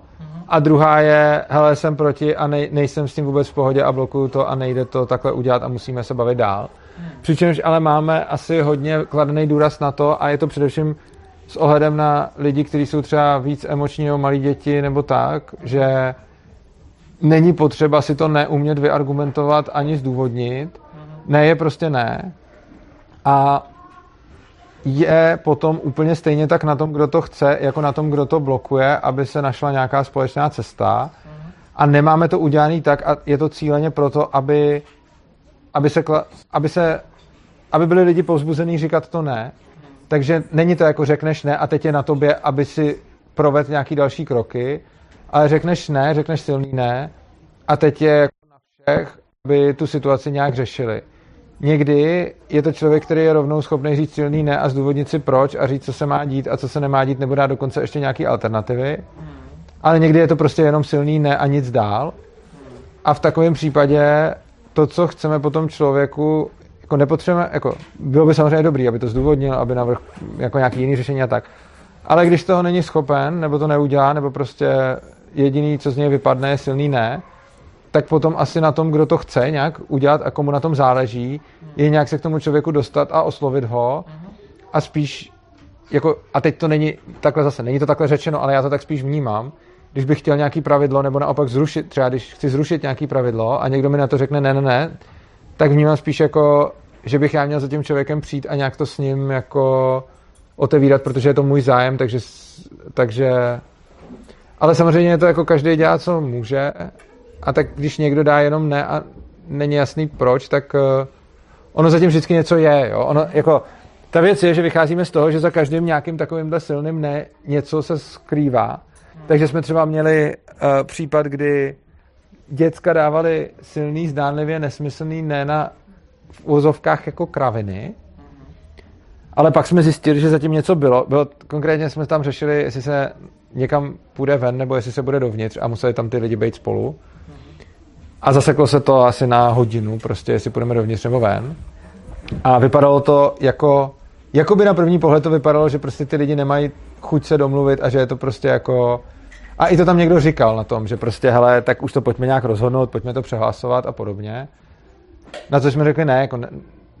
A druhá je, hele, jsem proti a nej, nejsem s tím vůbec v pohodě a blokuju to a nejde to takhle udělat a musíme se bavit dál. Přičemž ale máme asi hodně kladený důraz na to a je to především s ohledem na lidi, kteří jsou třeba víc emoční malí děti nebo tak, že není potřeba si to neumět vyargumentovat ani zdůvodnit. Ne je prostě ne. A je potom úplně stejně tak na tom, kdo to chce, jako na tom, kdo to blokuje, aby se našla nějaká společná cesta. A nemáme to udělané tak, a je to cíleně proto, aby, aby, se, aby, se, aby byli lidi povzbuzený říkat to ne. Takže není to jako řekneš ne a teď je na tobě, aby si provedl nějaký další kroky, ale řekneš ne, řekneš silný ne a teď je jako na všech, aby tu situaci nějak řešili. Někdy je to člověk, který je rovnou schopný říct silný ne a zdůvodnit si proč a říct, co se má dít a co se nemá dít, nebo dát dokonce ještě nějaké alternativy. Ale někdy je to prostě jenom silný ne a nic dál. A v takovém případě to, co chceme potom člověku jako nepotřebujeme, jako bylo by samozřejmě dobrý, aby to zdůvodnil, aby navrhl jako nějaký jiný řešení a tak. Ale když toho není schopen, nebo to neudělá, nebo prostě jediný, co z něj vypadne, je silný ne, tak potom asi na tom, kdo to chce nějak udělat a komu na tom záleží, je nějak se k tomu člověku dostat a oslovit ho. A spíš jako, a teď to není takhle zase, není to takhle řečeno, ale já to tak spíš vnímám, když bych chtěl nějaký pravidlo, nebo naopak zrušit, třeba když chci zrušit nějaký pravidlo a někdo mi na to řekne ne, ne, ne, tak vnímám spíš jako, že bych já měl za tím člověkem přijít a nějak to s ním jako otevírat, protože je to můj zájem, takže, takže ale samozřejmě je to jako každý dělá, co může a tak když někdo dá jenom ne a není jasný proč, tak uh, ono zatím vždycky něco je, jo? Ono, jako, ta věc je, že vycházíme z toho, že za každým nějakým takovýmhle silným ne něco se skrývá. Takže jsme třeba měli uh, případ, kdy děcka dávali silný, zdánlivě nesmyslný ne na v úzovkách jako kraviny, ale pak jsme zjistili, že zatím něco bylo. bylo. Konkrétně jsme tam řešili, jestli se někam půjde ven, nebo jestli se bude dovnitř a museli tam ty lidi být spolu. A zaseklo se to asi na hodinu, prostě jestli půjdeme dovnitř nebo ven. A vypadalo to jako, jako by na první pohled to vypadalo, že prostě ty lidi nemají chuť se domluvit a že je to prostě jako... A i to tam někdo říkal na tom, že prostě, hele, tak už to pojďme nějak rozhodnout, pojďme to přehlasovat a podobně. Na co jsme řekli, ne, jako ne,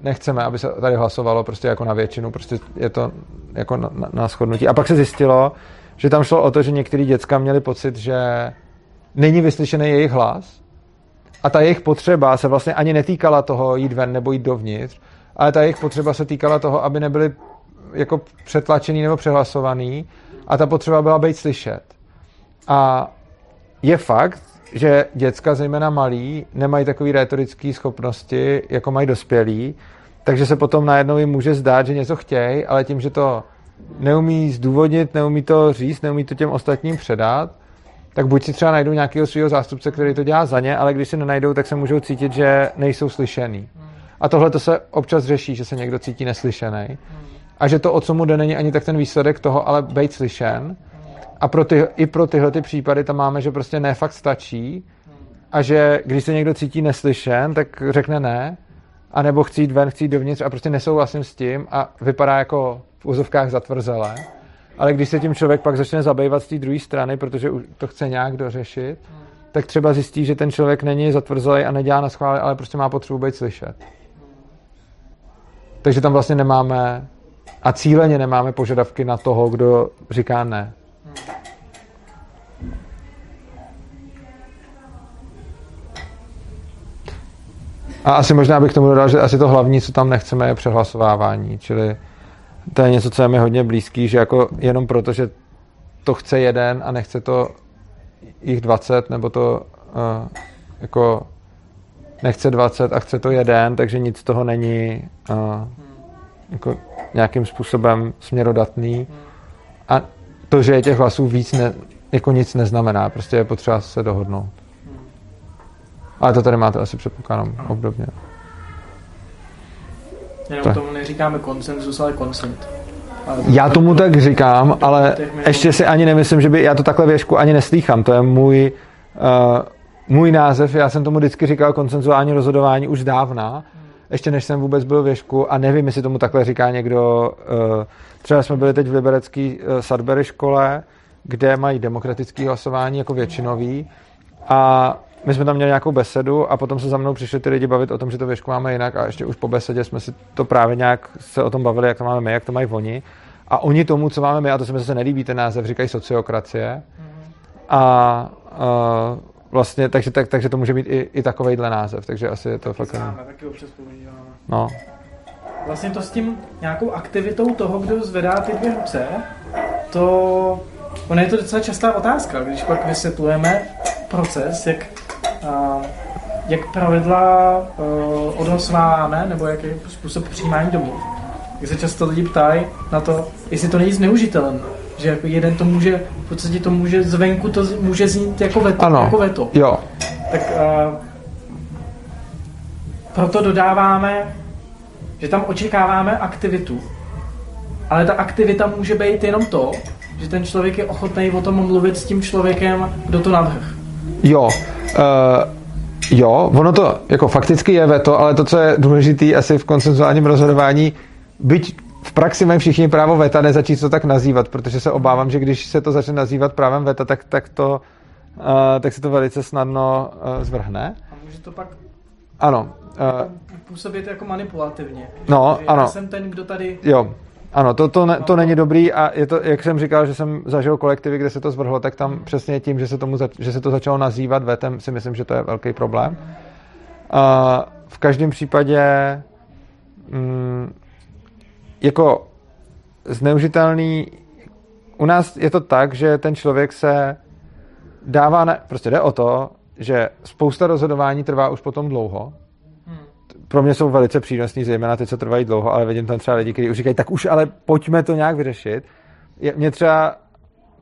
nechceme, aby se tady hlasovalo prostě jako na většinu, prostě je to jako na, na, na shodnutí. A pak se zjistilo, že tam šlo o to, že některý děcka měli pocit, že není vyslyšený jejich hlas a ta jejich potřeba se vlastně ani netýkala toho jít ven nebo jít dovnitř, ale ta jejich potřeba se týkala toho, aby nebyli jako přetlačený nebo přehlasovaný a ta potřeba byla být slyšet. A je fakt, že děcka, zejména malí, nemají takové retorické schopnosti, jako mají dospělí, takže se potom najednou jim může zdát, že něco chtějí, ale tím, že to neumí zdůvodnit, neumí to říct, neumí to těm ostatním předat, tak buď si třeba najdou nějakého svého zástupce, který to dělá za ně, ale když si nenajdou, tak se můžou cítit, že nejsou slyšený. A tohle to se občas řeší, že se někdo cítí neslyšený. A že to, o co mu jde, není ani tak ten výsledek toho, ale být slyšen. A pro ty, i pro tyhle ty případy tam máme, že prostě ne fakt stačí a že když se někdo cítí neslyšen, tak řekne ne, a nebo chci jít ven, chci jít dovnitř a prostě nesouhlasím s tím a vypadá jako v úzovkách zatvrzele. Ale když se tím člověk pak začne zabývat z té druhé strany, protože to chce nějak dořešit, tak třeba zjistí, že ten člověk není zatvrzelý a nedělá na schvále, ale prostě má potřebu být slyšet. Takže tam vlastně nemáme a cíleně nemáme požadavky na toho, kdo říká ne. A asi možná bych tomu dodal, že asi to hlavní, co tam nechceme, je přehlasovávání. Čili to je něco, co je mi hodně blízký, že jako jenom proto, že to chce jeden a nechce to jich 20, nebo to uh, jako nechce 20 a chce to jeden, takže nic z toho není uh, jako nějakým způsobem směrodatný. A to, že je těch hlasů víc, ne, jako nic neznamená. Prostě je potřeba se dohodnout. Ale to tady máte asi předpokládám obdobně. Jenom tak. tomu neříkáme konsenzus, ale konsent. Já tomu tak říkám, ale ještě si ani nemyslím, že by, já to takhle věšku ani neslýchám, to je můj, uh, můj název, já jsem tomu vždycky říkal konsenzuální rozhodování už dávna, ještě než jsem vůbec byl věšku a nevím, jestli tomu takhle říká někdo, uh, třeba jsme byli teď v liberecké uh, Sudbury škole, kde mají demokratické hlasování jako většinový a my jsme tam měli nějakou besedu a potom se za mnou přišli ty lidi bavit o tom, že to věšku máme jinak a ještě už po besedě jsme si to právě nějak se o tom bavili, jak to máme my, jak to mají oni. A oni tomu, co máme my, a to se mi zase nelíbí ten název, říkají sociokracie. A, a vlastně, takže, tak, takže to může být i, i takovejhle název, takže asi je to fakt... Známe, taky občas. No. Vlastně to s tím nějakou aktivitou toho, kdo zvedá ty dvě ruce, to... Ono je to docela častá otázka, když pak vysvětlujeme proces, jak jak pravidla uh, odhlasováváme, nebo jaký je způsob přijímání domů. Jak se často lidi ptají na to, jestli to není zneužitelné. Že jako jeden to může, v podstatě to může zvenku, to může znít jako veto. Ano, jako veto. jo. Tak uh, proto dodáváme, že tam očekáváme aktivitu. Ale ta aktivita může být jenom to, že ten člověk je ochotný o tom mluvit s tím člověkem, kdo to navrh. Jo. Uh, Jo, ono to jako fakticky je veto, ale to, co je důležité asi v konsenzuálním rozhodování, byť v praxi mají všichni právo veta, nezačít to tak nazývat, protože se obávám, že když se to začne nazývat právem veta, tak, tak, to, uh, tak se to velice snadno uh, zvrhne. A může to pak Ano. uh, působit jako manipulativně. No, Že ano. Já jsem ten, kdo tady... Jo, ano, to, to, ne, to není dobrý a je to, jak jsem říkal, že jsem zažil kolektivy, kde se to zvrhlo, tak tam přesně tím, že se, tomu zač, že se to začalo nazývat vetem, si myslím, že to je velký problém. A v každém případě mm, jako zneužitelný u nás je to tak, že ten člověk se dává, na, prostě jde o to, že spousta rozhodování trvá už potom dlouho, pro mě jsou velice přínosný, zejména ty, co trvají dlouho, ale vidím tam třeba lidi, kteří už říkají, tak už ale pojďme to nějak vyřešit. Je, mě třeba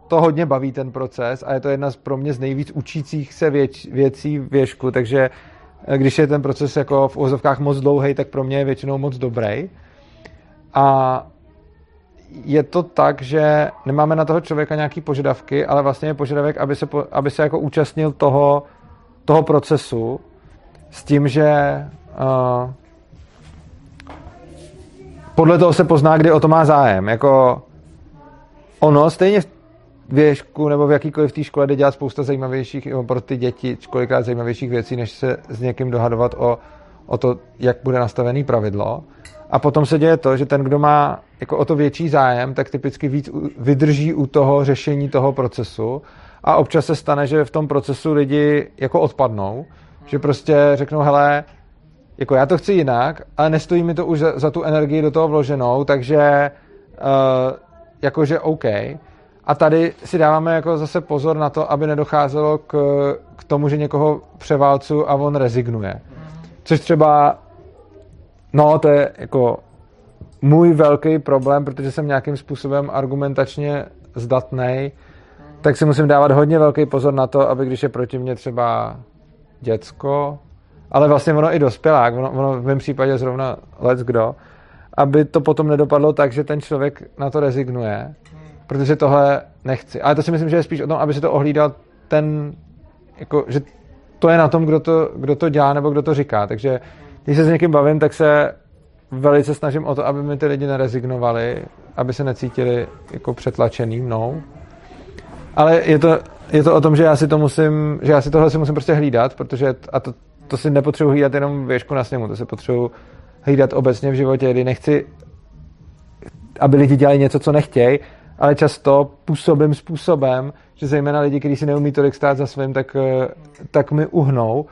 to hodně baví ten proces a je to jedna z pro mě z nejvíc učících se věč, věcí věšku, takže eh, když je ten proces jako v uvozovkách moc dlouhý, tak pro mě je většinou moc dobrý. A je to tak, že nemáme na toho člověka nějaký požadavky, ale vlastně je požadavek, aby se, aby se jako účastnil toho, toho procesu s tím, že podle toho se pozná, kdy o to má zájem. Jako ono stejně v věšku nebo v jakýkoliv té škole jde dělat spousta zajímavějších, pro ty děti kolikrát zajímavějších věcí, než se s někým dohadovat o, o to, jak bude nastavený pravidlo. A potom se děje to, že ten, kdo má jako o to větší zájem, tak typicky víc vydrží u toho řešení toho procesu a občas se stane, že v tom procesu lidi jako odpadnou, že prostě řeknou, hele, jako já to chci jinak, ale nestojí mi to už za, za tu energii do toho vloženou, takže uh, jakože OK. A tady si dáváme jako zase pozor na to, aby nedocházelo k, k tomu, že někoho převálcu a on rezignuje. Což třeba, no to je jako můj velký problém, protože jsem nějakým způsobem argumentačně zdatnej, tak si musím dávat hodně velký pozor na to, aby když je proti mně třeba děcko, ale vlastně ono i dospělák, ono, ono v mém případě zrovna let's kdo, aby to potom nedopadlo tak, že ten člověk na to rezignuje, protože tohle nechci. Ale to si myslím, že je spíš o tom, aby se to ohlídal ten, jako, že to je na tom, kdo to, kdo to dělá nebo kdo to říká. Takže když se s někým bavím, tak se velice snažím o to, aby mi ty lidi nerezignovali, aby se necítili jako přetlačený mnou. Ale je to, je to o tom, že já si to musím, že já si tohle si musím prostě hlídat, protože a to, to si nepotřebuji hlídat jenom věšku na sněmu, to si potřebuji hlídat obecně v životě, kdy nechci, aby lidi dělali něco, co nechtějí, ale často působím způsobem, že zejména lidi, kteří si neumí tolik stát za svým, tak, eh, tak mi uhnou.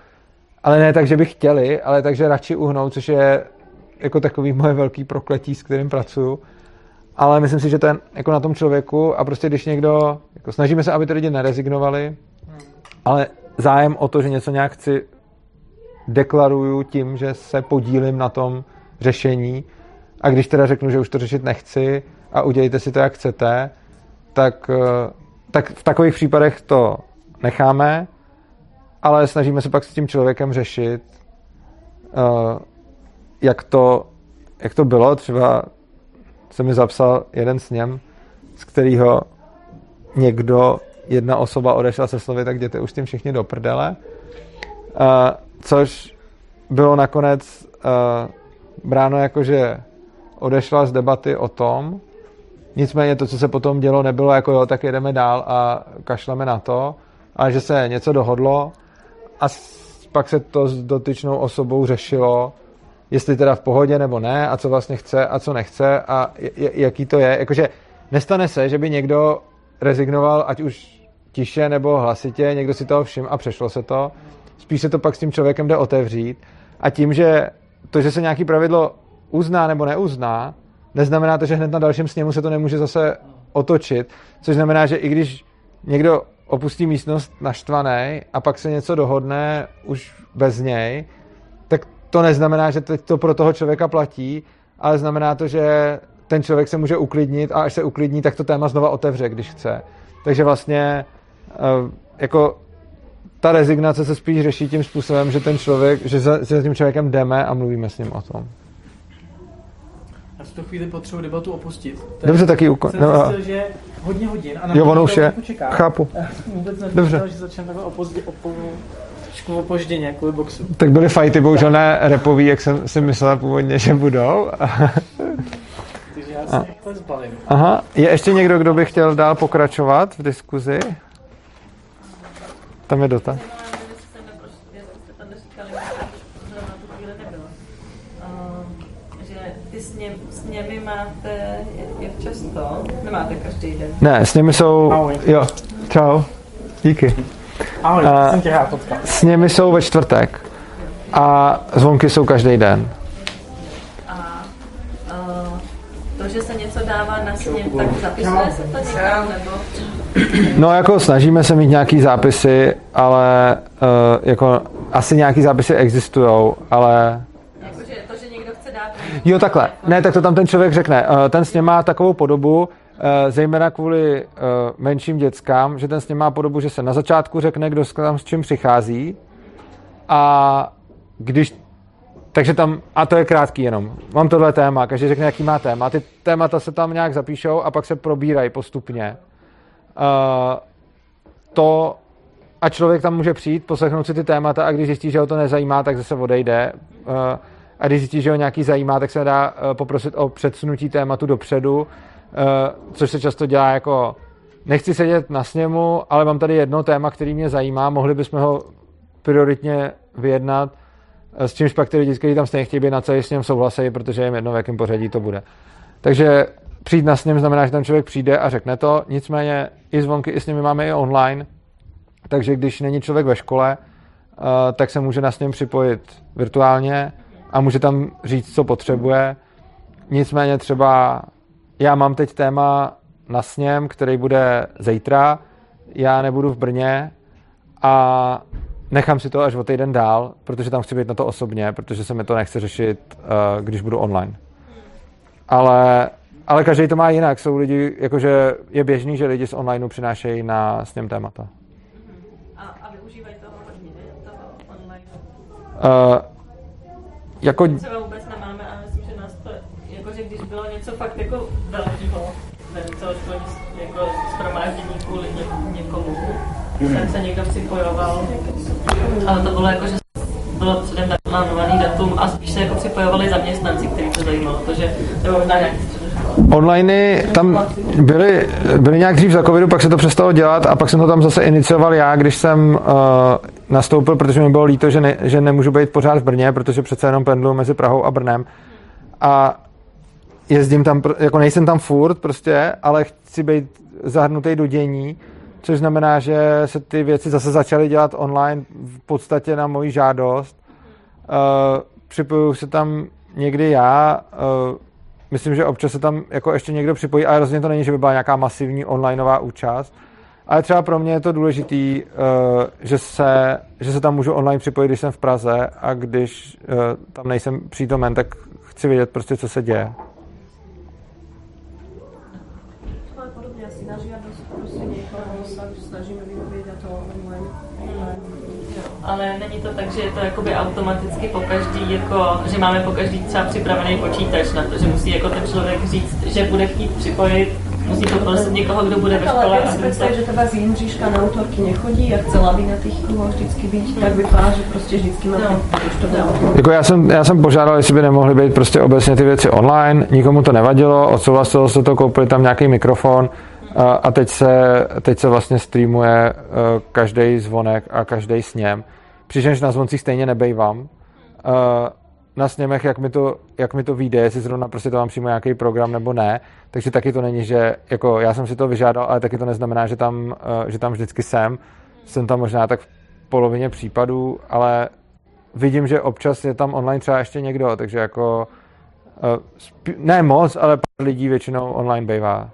Ale ne tak, že by chtěli, ale tak, že radši uhnou, což je jako takový moje velký prokletí, s kterým pracuju. Ale myslím si, že to je jako na tom člověku a prostě když někdo, jako snažíme se, aby ty lidi nerezignovali, ale zájem o to, že něco nějak chci, deklaruju tím, že se podílím na tom řešení a když teda řeknu, že už to řešit nechci a udělejte si to, jak chcete, tak, eh, tak v takových případech to necháme, ale snažíme se pak s tím člověkem řešit, eh, jak to, jak to bylo. Třeba se mi zapsal jeden s něm, z kterého někdo, jedna osoba odešla se slovy, tak jděte už tím všichni do prdele. Uh, což bylo nakonec uh, bráno jako, že odešla z debaty o tom, nicméně to, co se potom dělo, nebylo jako jo, tak jedeme dál a kašleme na to, ale že se něco dohodlo a pak se to s dotyčnou osobou řešilo, jestli teda v pohodě nebo ne a co vlastně chce a co nechce a jaký to je. Jakože nestane se, že by někdo rezignoval, ať už tiše nebo hlasitě, někdo si toho všim a přešlo se to. Spíš se to pak s tím člověkem jde otevřít a tím, že to, že se nějaký pravidlo uzná nebo neuzná, neznamená to, že hned na dalším sněmu se to nemůže zase otočit, což znamená, že i když někdo opustí místnost naštvaný a pak se něco dohodne už bez něj, tak to neznamená, že teď to pro toho člověka platí, ale znamená to, že ten člověk se může uklidnit a až se uklidní, tak to téma znova otevře, když chce. Takže vlastně eh, jako ta rezignace se spíš řeší tím způsobem, že ten člověk, že za, že za tím člověkem jdeme a mluvíme s ním o tom. Já v tu chvíli potřebuji debatu opustit. Je- Dobře, taky úkol. Jsem No, a- zjistil, že hodně hodin a na Jo, ono už je. počeká. Chápu. Vůbec Dobře. nepředstavil, že začneme takhle opozdě, opo... trošku opožděně kvůli boxu. Tak byly fajty, bohužel ne repový, jak jsem si myslel původně, že budou. Takže já se to zbalím. Aha, je ještě někdo, kdo by chtěl dál pokračovat v diskuzi? Tam je dotaz. že ty sněm, sněmy máte jak často? Nemáte každý den. Ne, s nimi jsou... Ahoj. Jo, čau. Díky. Ahoj, A- jsem tě rád potkal. S nimi jsou ve čtvrtek. A zvonky jsou každý den. To, že se něco dává na sněm, tak zapisuje se to někam, nebo No jako snažíme se mít nějaký zápisy, ale uh, jako asi nějaký zápisy existují, ale jakože to, že někdo chce dát Jo, takhle. Ne, tak to tam ten člověk řekne. Eh, Ten sněm má takovou podobu, eh, zejména kvůli menším dětskám, že ten sněm má podobu, že se na začátku řekne, kdo tam s čím přichází a když takže tam, a to je krátký jenom, mám tohle téma, každý řekne, jaký má téma, ty témata se tam nějak zapíšou a pak se probírají postupně. Uh, to, a člověk tam může přijít, poslechnout si ty témata a když zjistí, že ho to nezajímá, tak zase odejde. Uh, a když zjistí, že ho nějaký zajímá, tak se dá uh, poprosit o předsunutí tématu dopředu, což se často dělá jako nechci sedět na sněmu, ale mám tady jedno téma, který mě zajímá, mohli bychom ho prioritně vyjednat, eh, s čímž pak ty lidi, kteří tam stejně chtějí být na celý sněm souhlasí, protože jim jedno, v jakém pořadí to bude. Takže přijít na sněm znamená, že tam člověk přijde a řekne to, nicméně i zvonky, i s nimi máme i online, takže když není člověk ve škole, eh, tak se může na sněm připojit virtuálně a může tam říct, co potřebuje. Nicméně třeba já mám teď téma na sněm, který bude zítra, já nebudu v Brně a nechám si to až o týden dál, protože tam chci být na to osobně, protože se mi to nechce řešit, eh, když budu online. Ale, ale každý to má jinak. Jsou lidi, jakože je běžný, že lidi z onlineu přinášejí na sněm témata. a, a využívají toho hodně, toho online. Uh, jako, Třeba vůbec nemáme, ale myslím, že nás to, jakože když bylo něco fakt jako velkého, nevím, celoškolní jako shromáždění kvůli ně, někomu, tak se někdo připojoval, ale to bylo jako, že bylo předem plánovaný datum a spíš se jako připojovali zaměstnanci, který to zajímalo, to, že nebo možná nějaký. Online tam byly, byly nějak dřív za covidu, pak se to přestalo dělat a pak jsem to tam zase inicioval já, když jsem uh, nastoupil, protože mi bylo líto, že, ne, že nemůžu být pořád v Brně, protože přece jenom pendluji mezi Prahou a Brnem. A jezdím tam, jako nejsem tam furt prostě, ale chci být zahrnutý do dění, což znamená, že se ty věci zase začaly dělat online v podstatě na moji žádost. Uh, připojuju se tam někdy já, uh, myslím, že občas se tam jako ještě někdo připojí, ale rozhodně to není, že by byla nějaká masivní onlineová účast. Ale třeba pro mě je to důležitý, uh, že, se, že se tam můžu online připojit, když jsem v Praze a když tam nejsem přítomen, tak chci vědět prostě, co se děje. Podobne asi na žiadosť proste niekoho sa snažíme vyhovieť a to online. Ale není to tak, že je to jakoby automaticky po každý, jako, že máme po každý třeba připravený počítač na to, že musí jako ten člověk říct, že bude chtít připojit, musí to prosit někoho, kdo bude ve Tak ale škole. viem si predstaviť, že treba z Jindřiška na autorky nechodí a chcela by na tých kruhoch vždycky byť, tak vypadá, že prostě vždycky má No. už to dalo. Jako já jsem, já jsem požádal, jestli by nemohly být prostě obecně ty věci online, nikomu to nevadilo, odsouhlasilo se to, koupili tam nějaký mikrofon a, a teď, se, teď se vlastně streamuje každý zvonek a každý sněm. Přičemž na zvoncích stejně nebejvám. Eh, Na sněmech, jak mi to, jak mi to vyjde, jestli zrovna prostě to mám přímo nějaký program nebo ne, takže taky to není, že jako já jsem si to vyžádal, ale taky to neznamená, že tam, eh, že tam vždycky jsem. Jsem tam možná tak v polovině případů, ale vidím, že občas je tam online třeba ještě někdo, takže jako spí- ne moc, ale pár lidí většinou online bývá.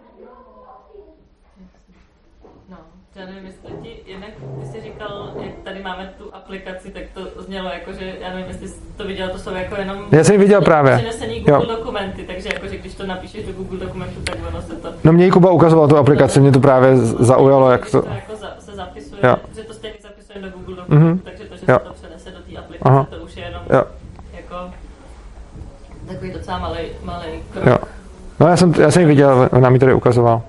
No, já nevím, jestli ti, jednak ty jsi říkal, jak tady máme tu aplikaci, tak to znělo jako, že já nevím, jestli jsi to viděl, to jsou jako jenom Já jsem viděl právě. přenesený Google Jo. dokumenty, takže jako, že když to napíšeš do Google dokumentu, tak ono se to... No mě Kuba ukazoval tu aplikaci, mě to právě zaujalo, jak to... to jako za, se zapisuje, Jo. že to stejně zapisujeme do Google dokumentu, Mhm. takže to, že Jo. se to přenese do té aplikace, Aha. to už je jenom Jo, jako takový docela malý, malý krok. jo. No já jsem, já jsem viděl, ona mi tady ukazoval.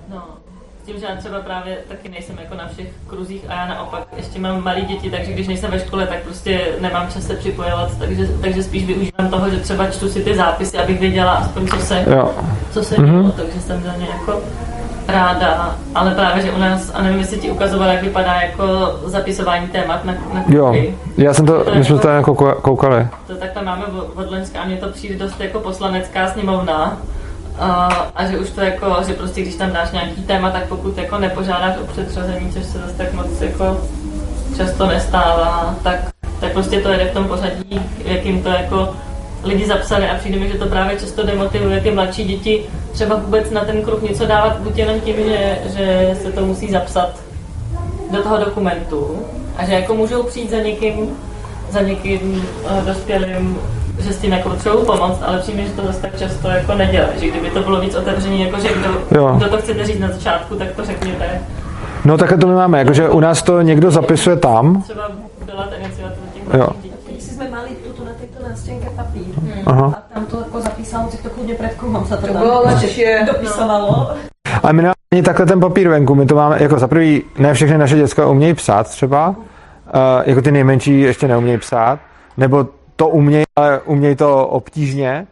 Tím, že já třeba právě taky nejsem jako na všech kruzích a já naopak ještě mám malé děti, takže když nejsem ve škole, tak prostě nemám čas se připojovat, takže, takže spíš využívám toho, že třeba čtu si ty zápisy, abych věděla aspoň, co se, Jo. co se Mhm. dělo, takže jsem za ně jako ráda, ale právě, že u nás, a nevím, jestli ti ukazoval, jak vypadá jako zapisování témat na, na Jo, já jsem to, my jsme to jako kou- koukali. To takhle máme od Loňska a mně to přijde dost jako poslanecká sněmovna. A, že už to jako, že prostě když tam dáš nějaký téma, tak pokud jako nepožádáš o předřazení, což se zase tak moc jako často nestává, tak, tak prostě to jede v tom pořadí, jakým to jako lidi zapsali. A přijde mi, že to právě často demotivuje ty mladší děti třeba vůbec na ten kruh něco dávat, buď jenom tím, že, že se to musí zapsat do toho dokumentu a že jako můžou přijít za někým, za někým uh, dospělým, že s tím jako potřebují pomoct, ale přijde, mi, že to zase tak často jako nedělá, že kdyby to bylo víc otevřený, jako že kdo, Jo. kdo to chcete říct na začátku, tak to řekněte. No takhle to my máme, jakože u nás to někdo zapisuje tam. Třeba byla ta iniciativa těch Jo. dětí. Když jsme mali tuto na této nástěnke papír Aha. a tam to jako zapísalo, tak to kludně před kruhom se to, bylo lepší. dopisovalo. A my nemáme ani takhle ten papír venku, my to máme, jako za prvý, ne všechny naše děcka umějí psát třeba, uh, jako ty nejmenší ještě neumějí psát, nebo to umějí, ale umějí to obtížně,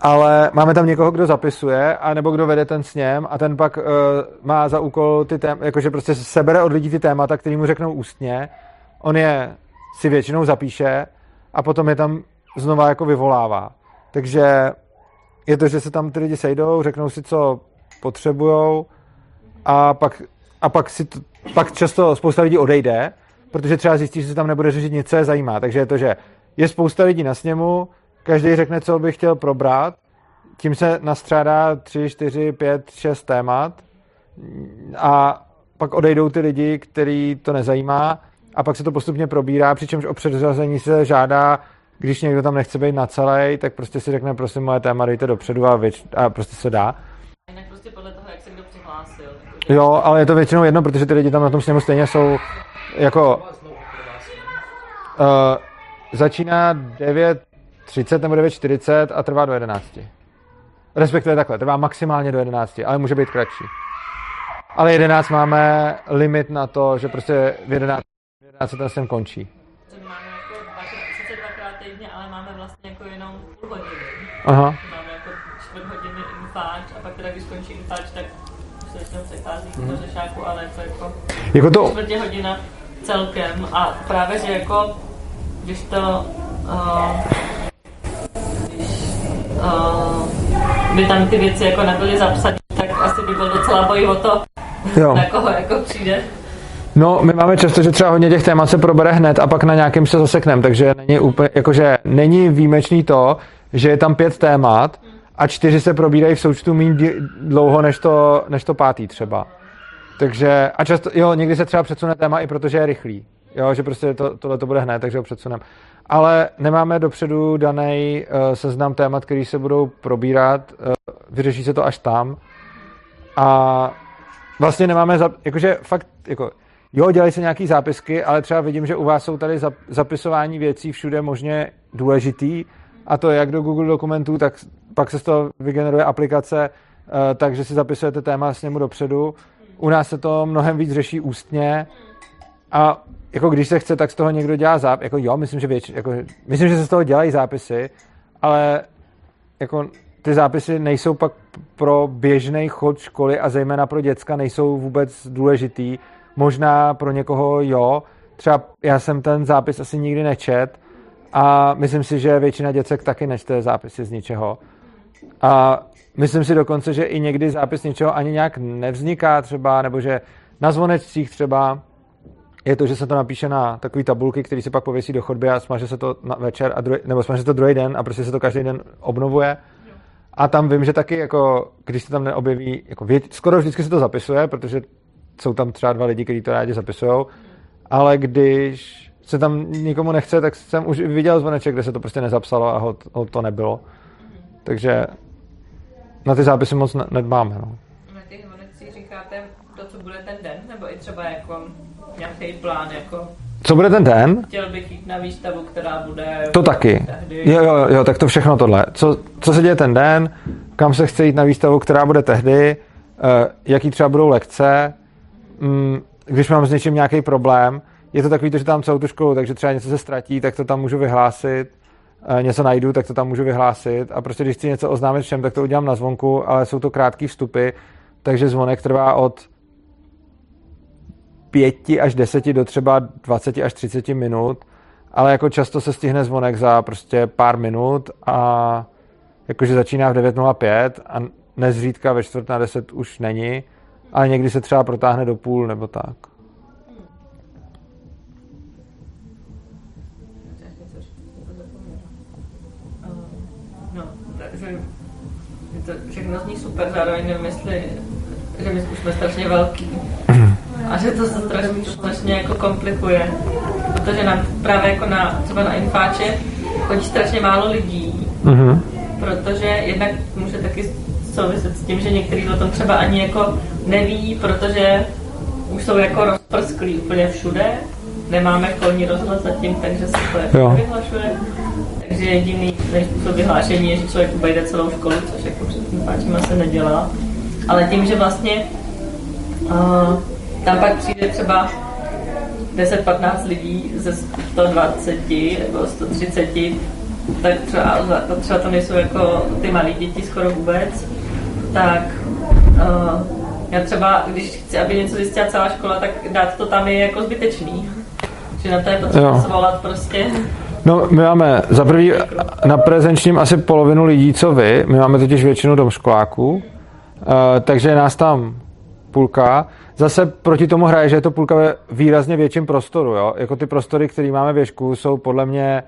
ale máme tam někoho, kdo zapisuje, a nebo kdo vede ten sněm a ten pak uh, má za úkol ty témata, jakože prostě sebere od lidí ty témata, který mu řeknou ústně, on je si většinou zapíše a potom je tam znova jako vyvolává. Takže je to, že se tam ty lidi sejdou, řeknou si, co potřebujou a pak, a pak, si to, pak často spousta lidí odejde, protože třeba zjistí, že se tam nebude řešit nic, co je zajímá. Takže je to, že je spousta lidí na sněmu, každý řekne, co by chtěl probrat, tím se nastřádá 3, 4, 5, 6 témat a pak odejdou ty lidi, který to nezajímá a pak se to postupně probírá, přičemž o předřazení se žádá, když někdo tam nechce být na celý, tak prostě si řekne, prosím, moje téma dejte dopředu a, věč, a prostě se dá. Jinak prostě podle toho, jak se kdo přihlásil. Jo, ale je to většinou jedno, protože ty lidi tam na tom sněmu stejně jsou jako... Uh, začíná 9.30 nebo 9.40 a trvá do 11. Respektive takhle, trvá maximálně do 11, ale může být kratší. Ale 11 máme limit na to, že prostě v 11, v 11 se ten sněm končí. máme jako dvakrát, sice dvakrát týdně, ale máme vlastně jako jenom půl hodiny. Aha. Máme jako čtvrt hodiny infáč a pak teda, když skončí infáč, tak se většinou přechází mm. do řešáku, ale je to jako Jako to, čtvrtě hodina celkem a právě, že jako když to uh, když uh, by tam ty věci jako nebyly zapsané, tak asi by byl docela boj o to, jo. na koho jako přijde. No, my máme často, že třeba hodně těch témat se probere hned a pak na nějakém se zasekneme, takže není úplně, jakože není výjimečný to, že je tam pět témat a čtyři se probírají v součtu méně dlouho než to, než to pátý třeba. Takže, a často, jo, někdy se třeba předsune téma i protože je rychlý. Jo, že prostě to, tohle to bude hned, takže ho předsuneme. Ale nemáme dopředu daný uh, seznam témat, který se budou probírat, uh, vyřeší se to až tam. A vlastně nemáme, za, jakože fakt, jako, jo, dělají se nějaký zápisky, ale třeba vidím, že u vás jsou tady zap, zapisování věcí všude možně důležitý, a to jak do Google dokumentů, tak pak se z toho vygeneruje aplikace, uh, takže si zapisujete téma s němu dopředu. U nás se to mnohem víc řeší ústně a jako když se chce, tak z toho někdo dělá záp, jako jo, myslím, že věč, jako, myslím, že se z toho dělají zápisy, ale jako ty zápisy nejsou pak pro běžný chod školy a zejména pro děcka nejsou vůbec důležitý. Možná pro někoho jo. Třeba já jsem ten zápis asi nikdy nečet a myslím si, že většina děcek taky nečte zápisy z ničeho. A myslím si dokonce, že i někdy zápis něčeho ani nějak nevzniká třeba, nebo že na zvonečcích třeba je to, že se to napíše na takové tabulky, které se pak pověsí do chodby a smaže se to na večer, a druhý, nebo smaže se to druhý den a prostě se to každý den obnovuje. A tam vím, že taky, jako, když se tam neobjeví, jako vět, skoro vždycky se to zapisuje, protože jsou tam třeba dva lidi, kteří to rádi zapisují, ale když se tam nikomu nechce, tak jsem už viděl zvoneček, kde se to prostě nezapsalo a ho, ho to nebylo. Takže na ty zápisy moc ne- nedbáme. No. Na těch říkáte bude ten den, nebo i třeba jako nějaký plán, jako Co bude ten den? chtěl bych jít na výstavu, která bude To taky. tehdy. Jo, jo, jo, tak to všechno tohle. Co, co se děje ten den, kam se chce jít na výstavu, která bude tehdy, jaký třeba budou lekce, mm, když mám s něčím nějaký problém, je to takový, to, že tam celou tu školu, takže třeba něco se ztratí, tak to tam můžu vyhlásit, eh, něco najdu, tak to tam můžu vyhlásit a prostě když chci něco oznámit všem, tak to udělám na zvonku, ale jsou to krátké vstupy, takže zvonek trvá od pěti až deseti do třeba 20 až 30 minut, ale jako často se stihne zvonek za prostě pár minut a jakože začíná v 9.05 a nezřídka ve čtvrt na 10 už není, ale někdy se třeba protáhne do půl nebo tak. No, takže to všechno zní super, zároveň nevím, jestli, že my jsme strašně velký. A že to se strašně, strašně jako komplikuje. Protože nám právě jako na, třeba na infáče chodí strašně málo lidí. Mm-hmm. Protože jednak může taky souviset s tím, že některý o tom třeba ani jako neví, protože už jsou jako rozprsklí úplně všude. Nemáme školní rozhlas zatím, takže se to jako vyhlašuje. Takže jediný způsob vyhlášení je, že člověk obejde celou školu, což jako před tím páčím se nedělá. Ale tím, že vlastně uh, tam pak přijde třeba 10-15 lidí ze 120 nebo 130, tak třeba, třeba to nejsou jako ty malé děti skoro vůbec, tak uh, já třeba, když chci, aby něco zjistila celá škola, tak dát to tam je jako zbytečný. Že na to je potřeba svolat prostě. No, my máme za prvý na prezenčním asi polovinu lidí, co vy. My máme totiž většinu domškoláků, uh, takže je nás tam půlka. Zase proti tomu hraje, že je to půlka ve výrazně větším prostoru. Jo? Jako ty prostory, které máme věžku, jsou podle mě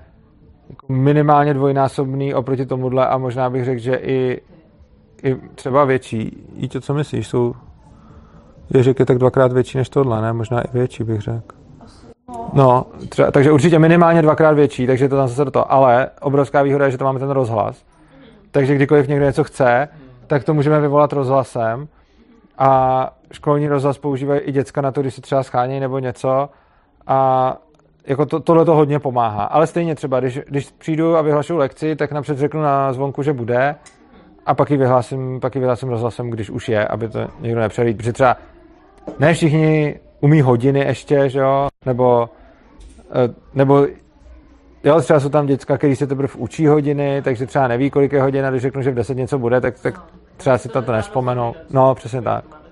jako minimálně dvojnásobný oproti tomuhle a možná bych řekl, že i, i třeba větší. I to, co myslíš, jsou věžek je tak dvakrát větší než tohle, ne? Možná i větší bych řekl. No, třeba, takže určitě minimálně dvakrát větší, takže to tam zase do toho. Ale obrovská výhoda je, že tam máme ten rozhlas. Takže kdykoliv někdo něco chce, tak to můžeme vyvolat rozhlasem. A školní rozhlas používají i děcka na to, když se třeba schánějí nebo něco. A jako to, tohle to hodně pomáhá. Ale stejně třeba, když, když přijdu a vyhlašu lekci, tak napřed řeknu na zvonku, že bude a pak ji vyhlásím, pak ji vyhlásím rozhlasem, když už je, aby to někdo nepřelít. Protože třeba ne všichni umí hodiny ještě, že jo, nebo, eh, nebo jo, třeba jsou tam děcka, který se teprve učí hodiny, takže třeba neví, kolik je hodin a když řeknu, že v 10 něco bude, tak, tak třeba si to nespomenou. No, přesně tak.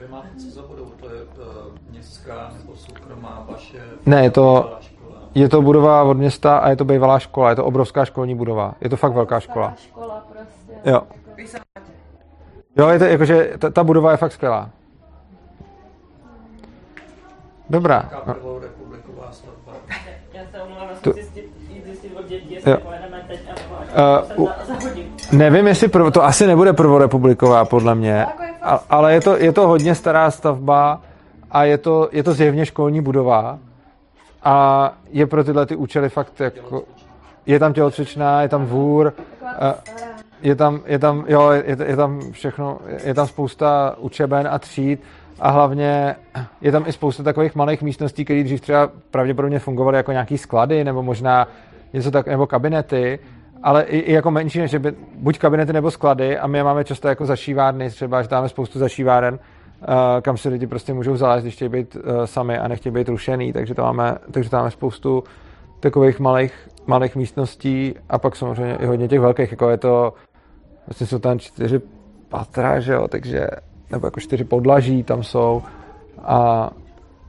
Vy máte co za budovu? To je uh, městská nebo soukromá vaše? Ne, je to, je to budova od města a je to bývalá škola. Je to obrovská školní budova. Je to fakt velká škola. škola prostě. Jo. Jo, je to jakože, ta, ta budova je fakt skvělá. Dobrá. Uh, u-. Nevím, jestli prvo, to asi nebude prvorepubliková, podle mě, a, ale je to, je to hodně stará stavba a je to, je to zjevně školní budova. A je pro tyhle ty účely fakt jako, je tam tělocvičná, je tam dvůr, je tam, je tam, jo, je, je tam všechno, je tam spousta učeben a tříd a hlavně je tam i spousta takových malých místností, které dřív třeba pravděpodobně fungovaly jako nějaký sklady nebo možná něco tak, nebo kabinety, ale i, i jako menší, než by buď kabinety nebo sklady a my je máme často jako zašívárny, třeba, že máme spoustu zašíváren, uh, kam si lidi prostě můžou zalézt, když chtějí být uh, sami a nechtějí být rušený, takže tam máme, takže tam máme spoustu takových malých, malých místností a pak samozřejmě i hodně těch velkých, jako je to, vlastně jsou tam čtyři patra, že jo, takže, nebo jako čtyři podlaží tam jsou a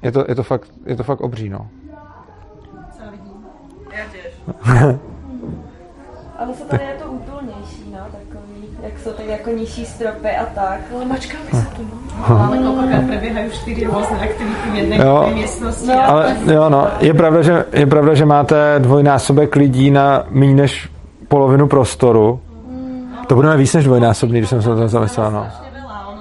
je to, je to, fakt, je to fakt obří, no. Já těž. Ale se tady je to útulnější, no, takový, jak jsou tak jako nižší stropy a tak. Ale mačkáme se tu, no. Ale kolikrát probíhají čtyři různé aktivity v jedné Jo. místnosti. No. Ale jo, no, je pravda, že, je pravda, že máte dvojnásobek lidí na méně než polovinu prostoru. To budeme víc než dvojnásobný, když jsem se to zamyslel, no.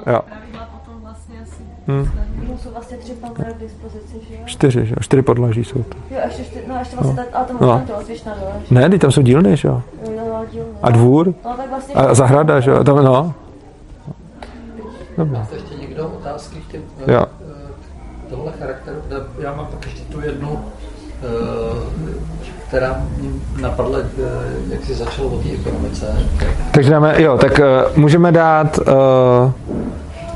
Jo. to pravidla potom vlastně asi... Hm. No, jsou vlastně tři patra k dispozici? Čtyři, že jo? Čtyři podlaží jsou to. Jo, ještě, čtyři, no, ještě vlastně, no. ale tam No. no. dole. že? Ne, teď tam jsou dílny, že jo? No, díl, no. A dvůr? No, tak vlastně... A zahrada, že jo? Tam, no. Dobrá. Máte ještě někdo otázky k těm, eh, Jo. eh, tohle charakteru? Já mám pak ještě tu jednu, eh, která mě napadla, eh, jak jsi začal o té ekonomice. Takže dáme, jo, tak můžeme dát uh,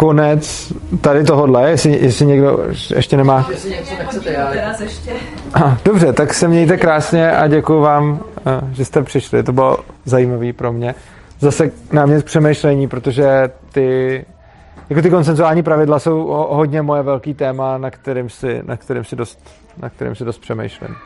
konec tady tohohle, jestli, jestli někdo ještě nemá. Dobře, tak se mějte krásně a děkuji vám, eh, že jste přišli. To bylo zajímavé pro mě. Zase námět k přemýšlení, protože ty, jako ty konsenzuální pravidla jsou ho- hodně moje velký téma, na kterým si, na kterým si, dost, na kterým si dost přemýšlím.